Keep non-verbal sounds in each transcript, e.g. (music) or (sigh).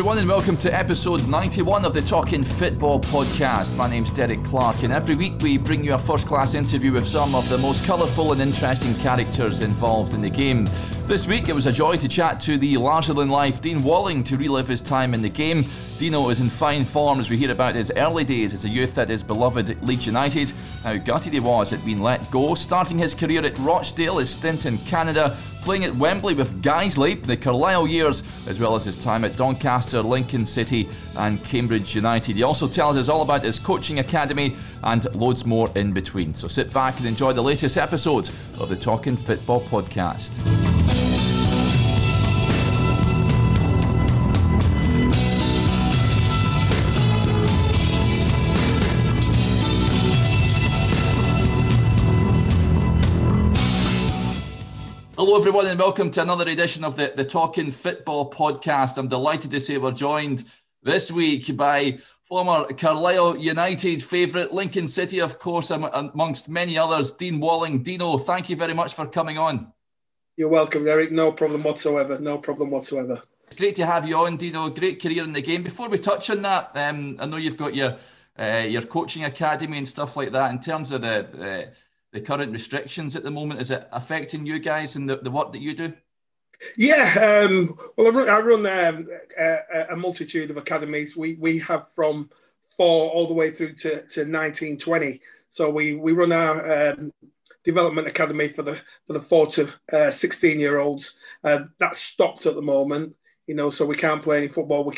everyone, and welcome to episode 91 of the Talking Football podcast. My name's Derek Clark, and every week we bring you a first class interview with some of the most colourful and interesting characters involved in the game. This week it was a joy to chat to the larger than life Dean Walling to relive his time in the game. Dino is in fine form as we hear about his early days as a youth at his beloved Leeds United, how gutted he was at being let go, starting his career at Rochdale, his stint in Canada, playing at Wembley with Guiseley, the Carlisle years, as well as his time at Doncaster, Lincoln City, and Cambridge United. He also tells us all about his coaching academy and loads more in between. So sit back and enjoy the latest episode of the Talking Football podcast. Hello, everyone, and welcome to another edition of the, the Talking Football podcast. I'm delighted to say we're joined this week by former Carlisle United favourite, Lincoln City, of course, amongst many others, Dean Walling. Dino, thank you very much for coming on. You're welcome, Derek. No problem whatsoever. No problem whatsoever. It's great to have you on, Dino. Great career in the game. Before we touch on that, um, I know you've got your uh, your coaching academy and stuff like that. In terms of the uh, the current restrictions at the moment? Is it affecting you guys and the, the work that you do? Yeah, um, well, I run, I run um, a, a, multitude of academies. We we have from four all the way through to, to 1920. So we we run our um, development academy for the for the four to uh, 16 year olds. Uh, that's stopped at the moment, you know, so we can't play any football. We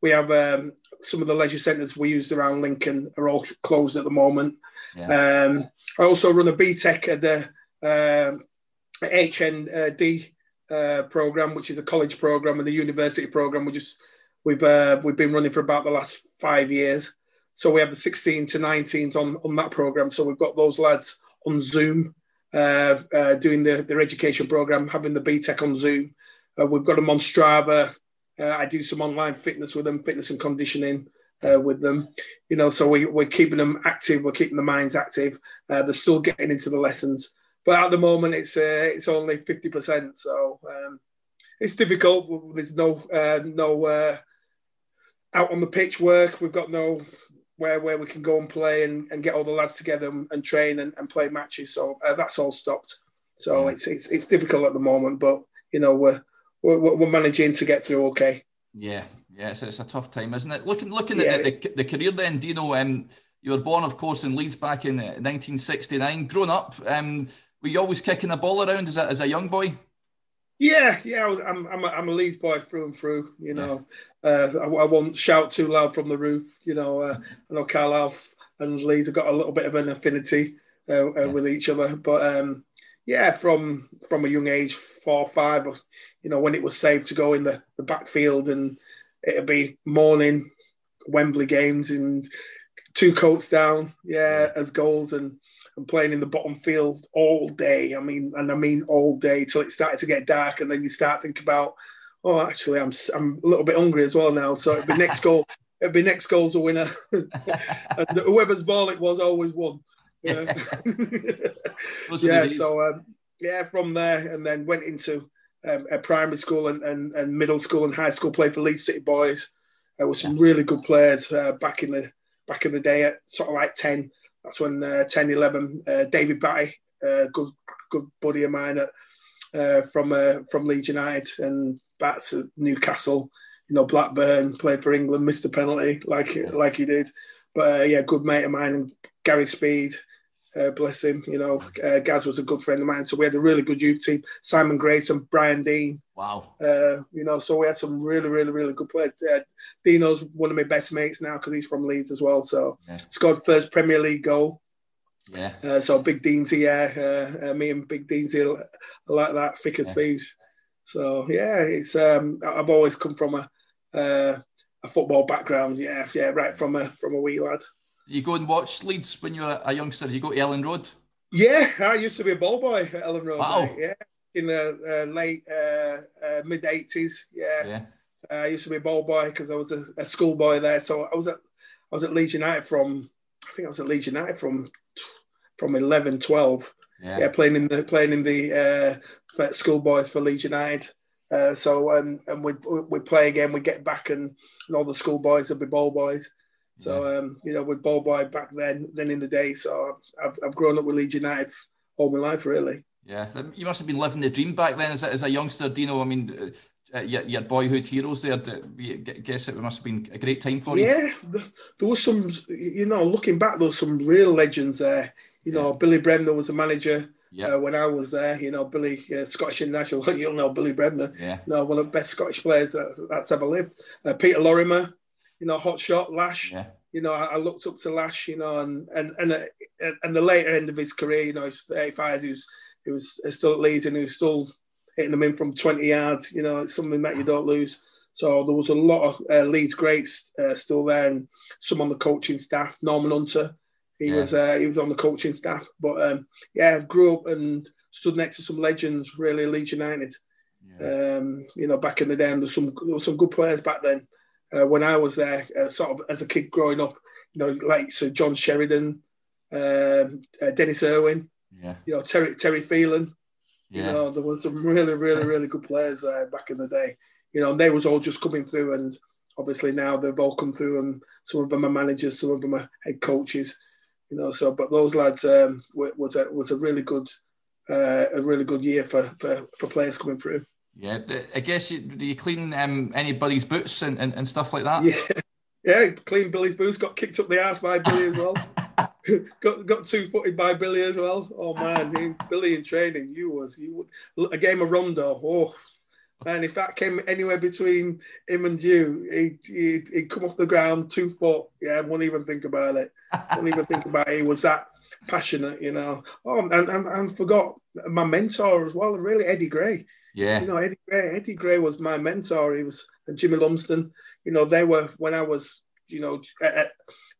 we have um, some of the leisure centres we used around Lincoln are all closed at the moment. Yeah. Um, I also run a BTEC at the uh, HND uh, program, which is a college program and a university program. We just we've uh, we've been running for about the last five years. So we have the 16 to 19s on on that program. So we've got those lads on Zoom uh, uh, doing the, their education program, having the BTEC on Zoom. Uh, we've got them on Strava. Uh, I do some online fitness with them, fitness and conditioning uh, with them. You know, so we, we're keeping them active. We're keeping the minds active. Uh, they're still getting into the lessons, but at the moment it's uh, it's only fifty percent. So um, it's difficult. There's no uh, no uh, out on the pitch work. We've got no where where we can go and play and, and get all the lads together and, and train and, and, play matches. So uh, that's all stopped. So it's, it's it's difficult at the moment, but you know we're we're, we're managing to get through okay. Yeah, yeah, it's, it's a tough time, isn't it? Looking looking yeah. at the, the, career then, do you know, um, you were born, of course, in Leeds back in 1969. Uh, Grown up, um, were you always kicking the ball around as a, as a young boy? Yeah, yeah, I am I'm, a, I'm a Leeds boy through and through. You know, yeah. uh, I, I, won't shout too loud from the roof. You know, uh, I know Carlisle and Leeds have got a little bit of an affinity uh, uh yeah. with each other, but um, yeah, from from a young age, four or five, you know, when it was safe to go in the, the backfield and it'd be morning Wembley games and two coats down, yeah, as goals and and playing in the bottom field all day. I mean, and I mean all day till it started to get dark, and then you start thinking about, oh, actually, I'm I'm a little bit hungry as well now. So it'd be next goal. (laughs) It'd be next goal's a winner, (laughs) and whoever's ball it was always won. (laughs) Yeah, yeah. So um, yeah, from there, and then went into um, at primary school and, and, and middle school and high school, played for Leeds City Boys. There were some really good players uh, back in the back in the day at sort of like 10. That's when uh, 10, 11, uh, David Batty, uh, good good buddy of mine at, uh, from uh, from Leeds United and back to Newcastle, you know, Blackburn, played for England, missed the penalty like like he did. But uh, yeah, good mate of mine and Gary Speed, uh, bless him. You know, uh, Gaz was a good friend of mine, so we had a really good youth team. Simon Grayson, Brian Deane. Wow. Uh, you know, so we had some really, really, really good players. Uh, Dino's one of my best mates now because he's from Leeds as well. So yeah. scored first Premier League goal. Yeah. Uh, so Big Dean's here. Uh, me and Big Dean's here like that, thick as yeah. thieves. So yeah, it's um, I've always come from a a football background. Yeah, yeah, right from a from a wee lad you go and watch Leeds when you were a youngster? You go to Elland Road? Yeah, I used to be a ball boy at Elland Road. Wow. Mate. Yeah, in the uh, late uh, uh, mid '80s. Yeah. yeah. Uh, I used to be a ball boy because I was a, a schoolboy there. So I was at I was at Leeds United from I think I was at Leeds United from from 11, 12. Yeah. yeah playing in the playing in the uh, schoolboys for Leeds United. Uh, so and and we'd we'd play again. We'd get back and, and all the schoolboys will be ball boys. So um, you know, with ball boy back then, then in the day. So I've I've grown up with Leeds United all my life, really. Yeah, you must have been living the dream back then as a, as a youngster, Dino. I mean, uh, your, your boyhood heroes there. I guess it must have been a great time for you. Yeah, there was some, you know, looking back, there was some real legends there. You know, yeah. Billy Bremner was a manager uh, when I was there. You know, Billy, uh, Scottish international, (laughs) you'll know Billy Bremner. Yeah. You know, one of the best Scottish players that, that's ever lived. Uh, Peter Lorimer, you know, hot shot, Lash. Yeah. You know, I, I, looked up to Lash, you know, and and and, and the later end of his career, you know, he's 35, he was, he was still at Leeds and he was still hitting them in from 20 yards. You know, it's something that you don't lose. So there was a lot of uh, Leeds greats uh, still there, and some on the coaching staff. Norman Hunter, he yeah. was uh, he was on the coaching staff. But um, yeah, grew up and stood next to some legends. Really, Leeds United. Yeah. Um, you know, back in the day, and there's some there some good players back then. Uh, when I was there, uh, sort of as a kid growing up, you know, like Sir John Sheridan, um, uh, Denis Irwin, yeah. you know, Terry Terry Phelan. Yeah. You know, there was some really, really, really good players uh, back in the day. You know, and they was all just coming through, and obviously now they've all come through, and some of them are managers, some of them are head coaches. You know, so but those lads um, was a was a really good uh, a really good year for, for, for players coming through. Yeah, I guess you, do you clean um, anybody's boots and, and, and stuff like that? Yeah, yeah, clean Billy's boots. Got kicked up the ass by Billy as well. (laughs) got got two footed by Billy as well. Oh man, Billy in training, you was you a game of rondo. Oh man, if that came anywhere between him and you, he'd, he'd, he'd come off the ground two foot. Yeah, I won't even think about it. Won't even think about it. He was that passionate, you know. Oh, and, and, and forgot my mentor as well, really Eddie Gray. Yeah, you know Eddie Gray. Eddie Gray was my mentor. He was and Jimmy Lumsden. You know, they were when I was, you know, at,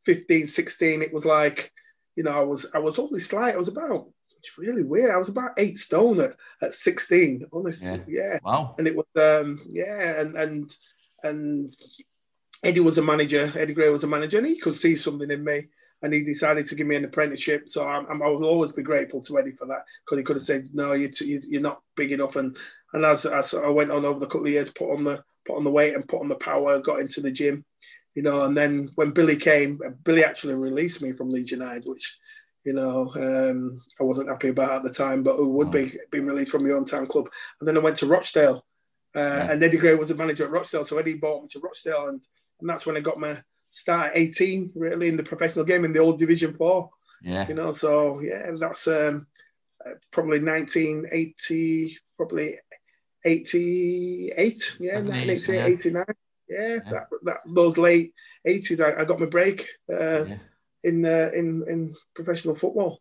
15, 16, it was like, you know, I was I was only slight. I was about it's really weird. I was about eight stone at, at 16. Honestly, yeah. yeah. Wow. And it was um yeah, and and and Eddie was a manager, Eddie Gray was a manager, and he could see something in me. And he decided to give me an apprenticeship. So I'm, I'm I will always be grateful to Eddie for that because he could have said, "No, you're, t- you're not big enough." And and as, as I went on over the couple of years, put on the put on the weight and put on the power, got into the gym, you know, and then when Billy came, Billy actually released me from Leeds United, which, you know, um, I wasn't happy about at the time, but who would be being released from your hometown club? And then I went to Rochdale, uh, yeah. and Eddie Gray was the manager at Rochdale, so Eddie brought me to Rochdale, and, and that's when I got my start at 18, really, in the professional game in the old Division Four. Yeah, you know, so yeah, that's um, uh, probably 1980, probably 88, yeah, 1988, 89 yeah, yeah. That, that those late eighties, I, I, got my break uh, yeah. in uh, in in professional football.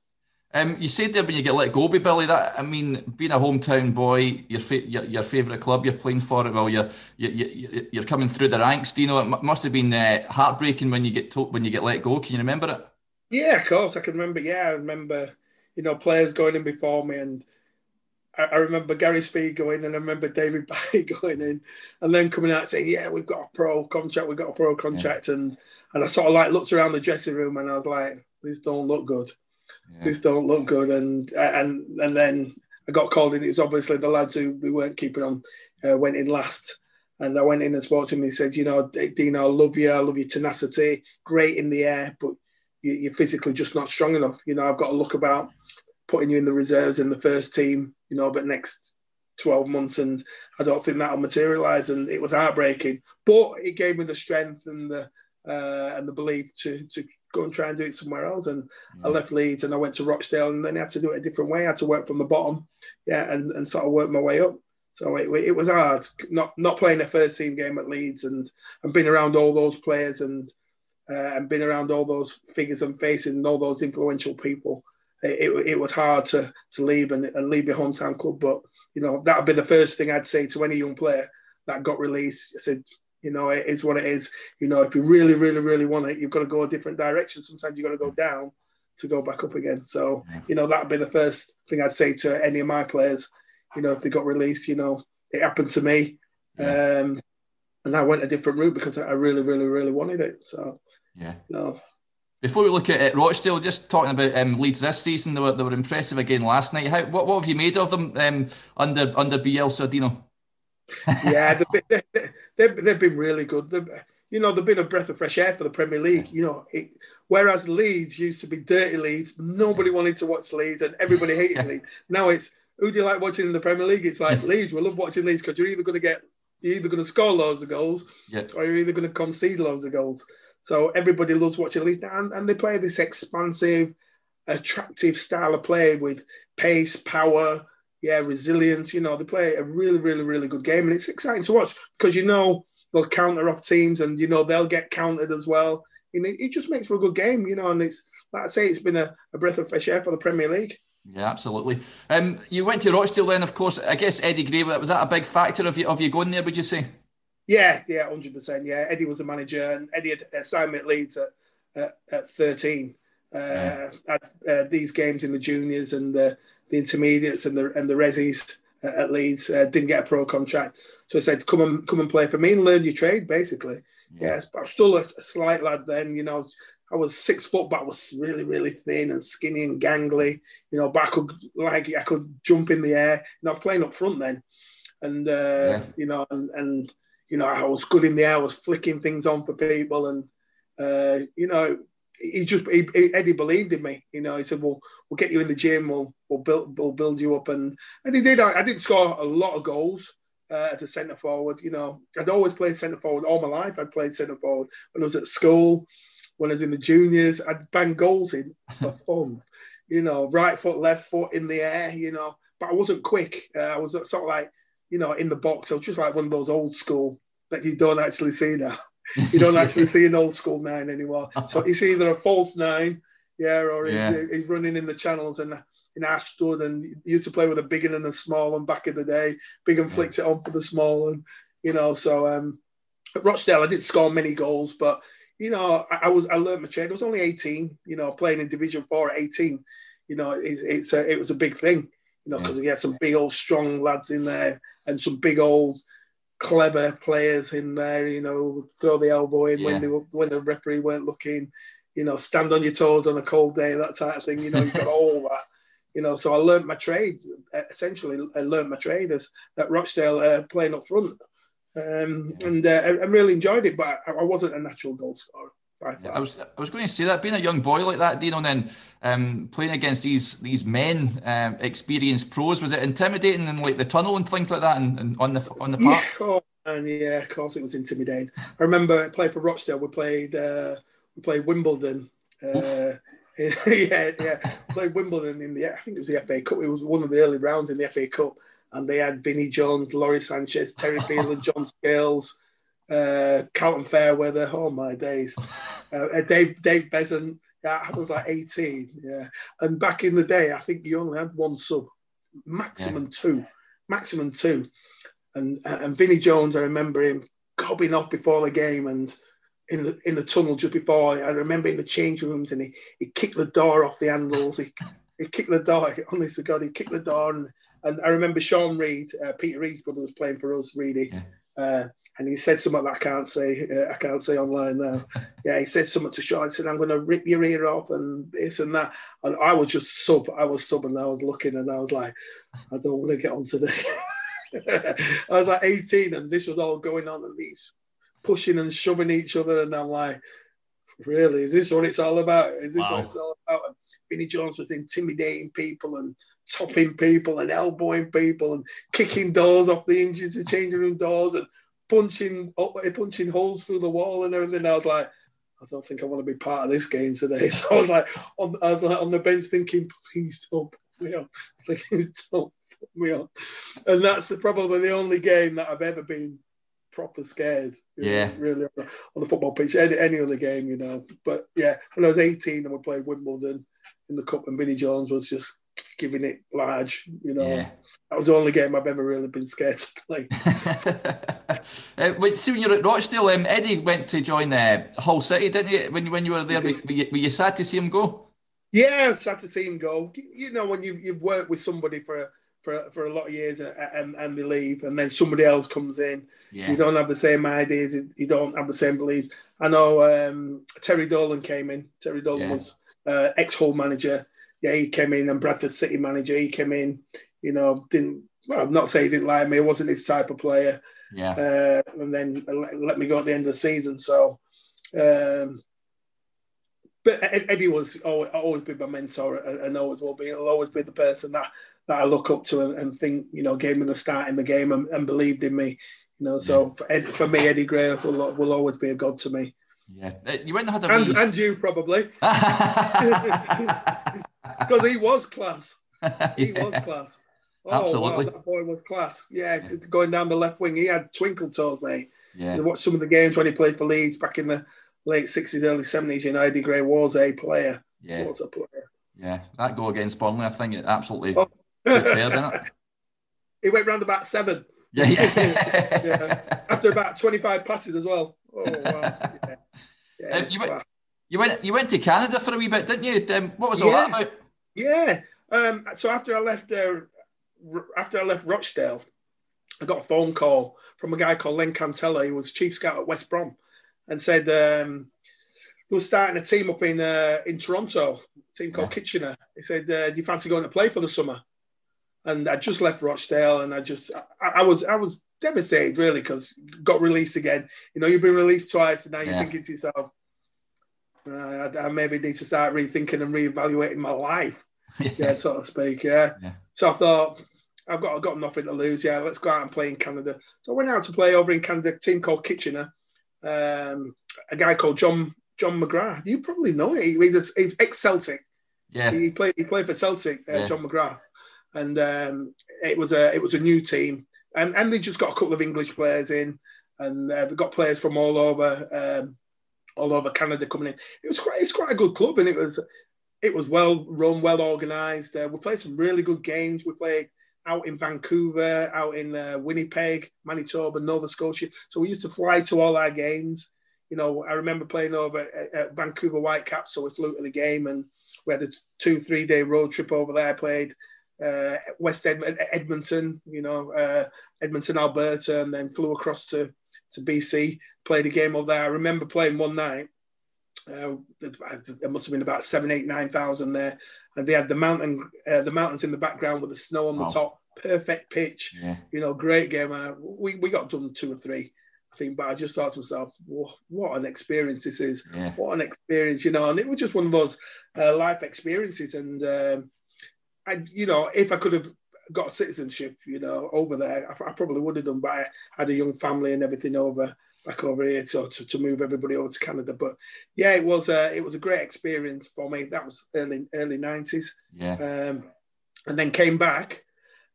Um, you said there when you get let go Billy. That I mean, being a hometown boy, your fa- your, your favourite club you're playing for, it. well, you're you, you, you're coming through the ranks. Do you know it must have been uh, heartbreaking when you get to- when you get let go? Can you remember it? Yeah, of course I can remember. Yeah, I remember. You know, players going in before me and I, I remember Gary Speed going and I remember David (laughs) Batty going in and then coming out saying, Yeah, we've got a pro contract, we've got a pro contract. Yeah. And and I sort of like looked around the dressing room and I was like, This don't look good. Yeah. This don't look good. And and and then I got called in. It was obviously the lads who we weren't keeping on uh, went in last. And I went in and spoke to him. He said, You know, Dino, I love you. I love your tenacity. Great in the air, but you're physically just not strong enough. You know, I've got to look about putting you in the reserves in the first team you know, but next 12 months and I don't think that'll materialize and it was heartbreaking but it gave me the strength and the uh, and the belief to to go and try and do it somewhere else and mm. I left Leeds and I went to Rochdale and then I had to do it a different way I had to work from the bottom yeah and, and sort of work my way up so it, it was hard not not playing a first team game at Leeds and and being around all those players and uh, and being around all those figures and faces and all those influential people it, it was hard to to leave and, and leave your hometown club. But you know that would be the first thing I'd say to any young player that got released. I said, you know, it is what it is. You know, if you really, really, really want it, you've got to go a different direction. Sometimes you've got to go down to go back up again. So, you know, that'd be the first thing I'd say to any of my players. You know, if they got released, you know, it happened to me. Um, and I went a different route because I really, really, really wanted it. So, yeah, you know, before we look at it, Rochdale, just talking about um, Leeds this season, they were, they were impressive again last night. How, what, what have you made of them um, under under Bielsa Dino? yeah, they've, (laughs) (laughs) they've, they've, been really good. They've, you know, they've been a breath of fresh air for the Premier League. You know, it, whereas Leeds used to be dirty Leeds, nobody wanted to watch Leeds and everybody hated Leeds. Now it's who do you like watching in the Premier League? It's like Leeds. We love watching Leeds because you're either going to get you're either going to score loads of goals yeah. or you're either going to concede loads of goals. So everybody loves watching Leeds, and, and they play this expansive, attractive style of play with pace, power, yeah, resilience. You know, they play a really, really, really good game, and it's exciting to watch because you know they'll counter off teams, and you know they'll get countered as well. And it, it just makes for a good game, you know. And it's like I say, it's been a, a breath of fresh air for the Premier League. Yeah, absolutely. Um, you went to Rochdale then, of course. I guess Eddie Gray was that a big factor of you of you going there? Would you say? Yeah, yeah, hundred percent. Yeah, Eddie was the manager, and Eddie had assigned me at Leeds at, at, at thirteen. Uh, yeah. At, uh, these games in the juniors and the, the intermediates and the and the resis at Leeds uh, didn't get a pro contract, so I said, "Come and come and play for me and learn your trade." Basically, yeah. I was still a, a slight lad then. You know, I was six foot, but I was really, really thin and skinny and gangly. You know, but I could like I could jump in the air. And I was playing up front then, and uh, yeah. you know, and, and you know, I was good in the air. I was flicking things on for people, and uh, you know, he just he, Eddie believed in me. You know, he said, "Well, we'll get you in the gym. We'll we'll build we'll build you up." And and he did. I, I didn't score a lot of goals uh, as a centre forward. You know, I'd always played centre forward all my life. I played centre forward when I was at school, when I was in the juniors. I'd bang goals in for (laughs) fun. You know, right foot, left foot in the air. You know, but I wasn't quick. Uh, I was sort of like, you know, in the box. I was just like one of those old school that you don't actually see now. You don't (laughs) actually see an old school nine anymore. So it's either a false nine, yeah, or he's, yeah. he's running in the channels and in our stood and used to play with a big and a small and back in the day. Big and yeah. flicked it on for the small and you know. So um, at Rochdale, I didn't score many goals, but you know, I, I was I learned my trade. I was only 18, you know, playing in Division Four at 18. You know, it's, it's a, it was a big thing, you know, because yeah. we had some big old strong lads in there and some big old clever players in there. You know, throw the elbow in yeah. when they were, when the referee weren't looking. You know, stand on your toes on a cold day, that type of thing. You know, you've got (laughs) all that you know, so I learned my trade. Essentially, I learned my trade as at Rochdale uh, playing up front, um, and uh, I, I, really enjoyed it. But I, I wasn't a natural goal scorer. Yeah, I was I was going to say that being a young boy like that, Dino, and then um, playing against these these men, um, experienced pros, was it intimidating in like the tunnel and things like that, and, and on the on the park? Yeah, oh, and yeah, of course it was intimidating. I remember I played for Rochdale. We played uh, we played Wimbledon. Uh, (laughs) yeah, yeah. Played Wimbledon in the I think it was the FA Cup. It was one of the early rounds in the FA Cup, and they had Vinnie Jones, Lawrie Sanchez, Terry (laughs) Phelan, John Scales, uh, Carlton Fairweather. Oh my days! (laughs) Uh, uh, Dave Dave Beasant. Yeah, I was like 18. Yeah, and back in the day, I think you only had one sub, maximum yeah. two, maximum two, and and Vinnie Jones. I remember him gobbing off before the game and in the in the tunnel just before. I remember in the change rooms, and he, he kicked the door off the handles. He, he kicked the door. (laughs) Honest to God, he kicked the door. And, and I remember Shaun Reid, uh, Peter Reid's brother, was playing for us, Reedy, yeah. uh, and he said something that I can't say. Uh, I can't say online now. (laughs) yeah, he said something to Shaun. He said, "I'm going to rip your ear off," and this and that. And I was just sub. I was sub, and I was looking, and I was like, I don't want to get onto this. (laughs) I was like 18, and this was all going on, and these pushing and shoving each other, and I'm like, really, is this what it's all about? Is this wow. what it's all about? And Vinnie Jones was intimidating people and topping people and elbowing people and kicking doors off the hinges of changing room doors and punching punching holes through the wall and everything. I was like, I don't think I want to be part of this game today. (laughs) So I was like, on, I was like on the bench thinking, please don't put me on, (laughs) please don't put me on. And that's probably the only game that I've ever been proper scared. Yeah, know, really on the, on the, football pitch. Any, any other game, you know. But yeah, when I was 18 and we played Wimbledon in the cup, and Vinnie Jones was just giving it large. You know, yeah. that was the only game I've ever really been scared to play. (laughs) uh, see, when you're at Rochdale, um, Eddie went to join uh, Hull City, didn't you? When when you were there, were you, were you sad to see him go? Yeah, sad to see him go. You know, when you you've worked with somebody for for for a lot of years and, and they leave, and then somebody else comes in. Yeah. You don't have the same ideas. You don't have the same beliefs. I know um, Terry Dolan came in. Terry Dolan yeah. was uh, ex Hull manager. Yeah, he came in, and Bradford City manager. He came in. You know, didn't well, not say he didn't like me. He wasn't his type of player. Yeah. Uh, and then let me go at the end of the season. So, um, but Eddie was always, always been my mentor and always will be. He'll always be the person that, that I look up to and, and think, you know, gave me the start in the game and, and believed in me. You know, so yeah. for, Ed, for me, Eddie Gray will, will always be a god to me. Yeah, uh, you went and had a and, and you probably (laughs) (laughs) (laughs) because he was class. (laughs) He yeah. was class. Oh Absolutely. wow, that boy was class. Yeah, yeah, going down the left wing, he had twinkle toes, mate. Yeah. watch some of the games when he played for Leeds back in the late sixties, early seventies. You know, Eddie Gray was a player. Yeah, was a player. Yeah, that goal against Burnley, I think it absolutely oh. it? (laughs) He went round about seven. Yeah, yeah. yeah. After about twenty-five passes as well. Oh wow. Yeah. yeah um, you, went, you went. You went to Canada for a wee bit, didn't you? Um, what was all that about? Yeah. Um, so after I left there, after I left Rochdale, I got a phone call from a guy called Len Cantella. He was chief scout at West Brom, and said um, they were starting a team up in uh, in Toronto, a team called yeah. Kitchener. He said, uh, "Do you fancy going to play for the summer?" And I just left Rochdale, and I just I, I was I was devastated really because got released again. You know, you've been released twice, and now you're thinking to yourself, uh, I, I, maybe need to start rethinking and reevaluating my life, (laughs) yeah, so to speak. Yeah. yeah. So I thought I've got I've got nothing to lose. Yeah, let's go out and play in Canada. So I went out to play over in Canada, a team called Kitchener. Um, a guy called John John McGrath. You probably know it. He's, he's ex Celtic. Yeah, he played he played for Celtic. Uh, yeah. John McGrath, and um, it was a it was a new team, and and they just got a couple of English players in, and uh, they got players from all over um, all over Canada coming in. It was quite it's quite a good club, and it was it was well run, well organised. Uh, we played some really good games. We played out in Vancouver, out in uh, Winnipeg, Manitoba, Nova Scotia. So we used to fly to all our games. You know, I remember playing over at, at Vancouver Whitecaps, so we flew to the game and we had a two, three day road trip over there. I played uh, West Ed- Edmonton, you know, uh, Edmonton, Alberta, and then flew across to, to BC, played a game over there. I remember playing one night. Uh, there must have been about seven, eight, nine thousand there and they had the mountain, uh, the mountains in the background with the snow on the oh. top. Perfect pitch, yeah. you know, great game. Uh, we we got done two or three, I think, but I just thought to myself, what an experience this is! Yeah. What an experience, you know. And it was just one of those uh, life experiences. And um, I, you know, if I could have got citizenship, you know, over there, I, I probably would have done. But I had a young family and everything over back over here to, to, to, move everybody over to Canada. But yeah, it was a, it was a great experience for me. That was early early nineties. Yeah. Um, and then came back,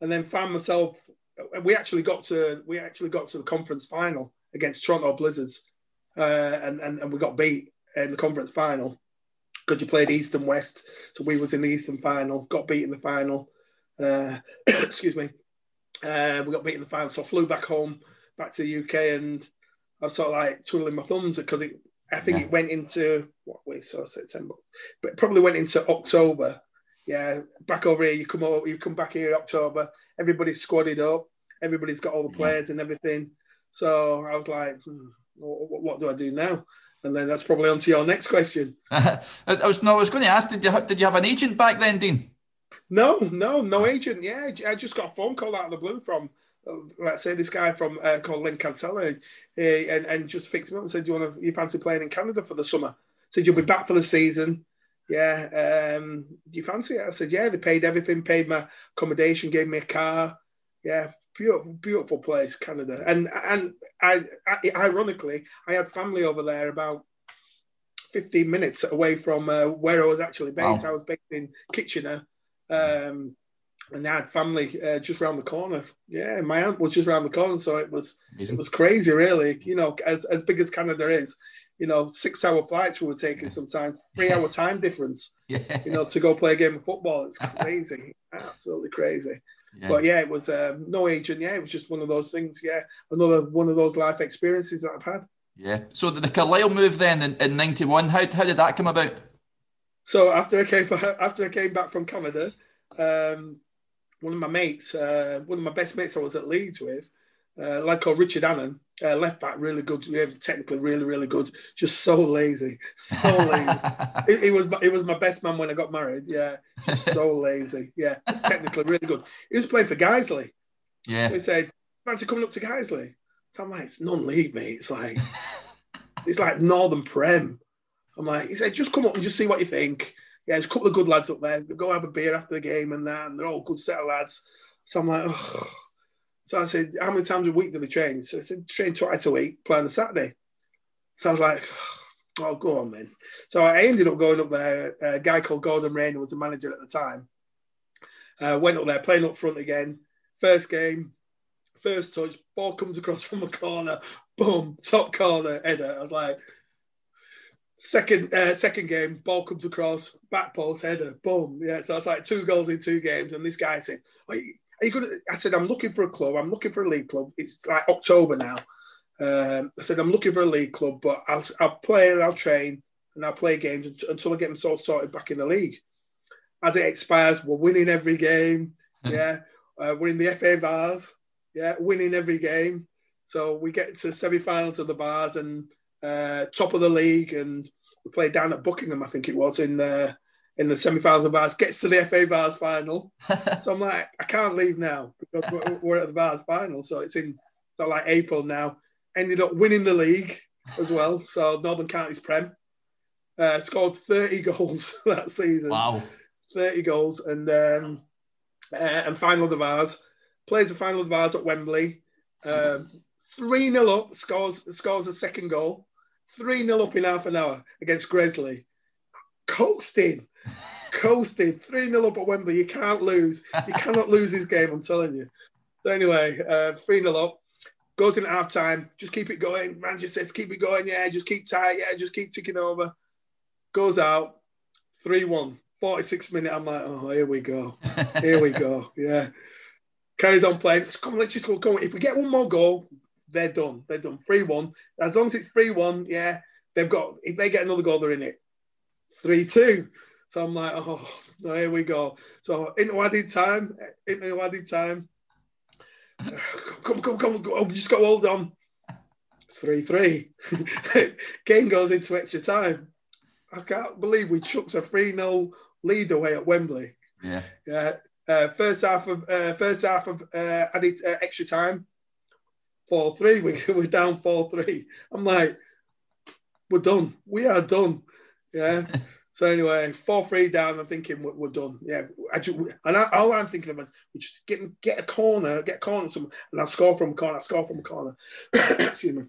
and then found myself. We actually got to we actually got to the conference final against Toronto Blizzards, uh, and, and and we got beat in the conference final because you played East and West. So we was in the Eastern final, got beat in the final. Uh, (coughs) excuse me. Uh, we got beat in the final, so I flew back home, back to the UK, and I was sort of like twiddling my thumbs because it, I think yeah. it went into what we saw September, but probably went into October. Yeah, back over here, you come over, you come back here in October. Everybody's squadded up. Everybody's got all the players yeah. and everything. So I was like, hmm, what, what, do I do now? And then that's probably on to your next question. (laughs) I was no, I was going to ask, did you have, did you have an agent back then, Dean? No, no, no agent. Yeah, I just got a phone call out of the blue from let's say this guy from uh, called Len Cantella, uh, and, and just fixed me up and said, "Do you want to? You fancy playing in Canada for the summer?" said, "You'll be back for the season." Yeah. Um, do you fancy it? I said, "Yeah." They paid everything, paid my accommodation, gave me a car. Yeah, beautiful, beautiful place, Canada. And and I, I ironically, I had family over there about 15 minutes away from uh, where I was actually based. Wow. I was based in Kitchener. Um, and they had family uh, just around the corner. Yeah, my aunt was just around the corner, so it was Amazing. it was crazy, really. You know, as as big as Canada is, you know, six hour flights we were taking yeah. sometimes, three hour (laughs) time difference. Yeah. You know, to go play a game of football, it's crazy, (laughs) absolutely crazy. Yeah. But yeah, it was um, no agent. Yeah, it was just one of those things. Yeah, another one of those life experiences that I've had. Yeah. So the Carlisle move then in, in '91, how how did that come about? So after I came back, after I came back from Canada, um, one of my mates, uh, one of my best mates I was at Leeds with, uh, like called Richard Annan, uh, left back, really good, technically really, really good. Just so lazy, (laughs) so lazy. (laughs) he, he, was he was my best man when I got married. Yeah, just so (laughs) lazy. Yeah, technically really good. He was playing for Guiseley. Yeah. So he said, fancy coming up to Guiseley? So I'm like, it's non-league, mate. It's like, it's like Northern Prem. I'm like, he said, just come up and just see what you think. Yeah, there's a couple of good lads up there. Go have a beer after the game and that, and they're all good set of lads. So I'm like, oh. So I said, how many times a week do they train? So I said, train twice a week, play on a Saturday. So I was like, oh, go on then. So I ended up going up there. A guy called Gordon Rayner was the manager at the time. Uh, went up there, playing up front again. First game, first touch, ball comes across from a corner, boom, top corner, header. I was like, second uh, second game, ball comes across, back post, header, boom. Yeah, so it's like two goals in two games. And this guy said, Are you, you gonna? I said, I'm looking for a club. I'm looking for a league club. It's like October now. Um, I said, I'm looking for a league club, but I'll, I'll play and I'll train and I'll play games until I get them sort sorted back in the league. As it expires, we're winning every game. yeah, uh, we're in the FA Vase. Yeah, winning every game. So we get to semi-finals of the Vase and uh, top of the league, and we played down at Buckingham, I think it was in uh, in the semi-finals of Vase. Gets to the FA Vase final. (laughs) so I'm like, I can't leave now because we're, we're at the Vase final. So it's in like April now ended up winning the league as well. So Northern Counties Prem uh, scored 30 (laughs) goals that season. Wow, 30 goals, and um, uh, and final of the Vase plays the final of the Vase at Wembley. Um, three 0 up, scores scores a second goal. Three 0 up in half an hour against Gresley. Coasting, coasting. Three 0 up at Wembley. You can't lose. You cannot lose this game. I'm telling you. So anyway, uh, three 0 up goes in at half time. Just keep it going. Manager says, keep it going. Yeah, just keep tight. Yeah, just keep ticking over. Goes out 3 1. 46 minute. I'm like, oh, here we go. Here we go. (laughs) Yeah. Carries on playing. Come on, let's just go. Come on. If we get one more goal, they're done. They're done. 3 1. As long as it's 3 1, yeah, they've got, if they get another goal, they're in it. 3 2. So I'm like, oh, here we go. So into added time, into added time, (sighs) come, come, come, go. we just got hold on. 3 3. (laughs) Game goes into extra time. I can't believe we chucked a 3 0 lead away at Wembley. Yeah. Yeah. Uh, first half of uh, first half of uh, added uh, extra time, four three. We (laughs) we're down four three. I'm like, we're done. We are done. Yeah. (laughs) so anyway, four three down. I'm thinking we're, we're done. Yeah. I just, and I, all I'm thinking of is we just get get a corner, get a corner, some, and I'll score from a corner. I'll score from a corner. (coughs) Excuse me.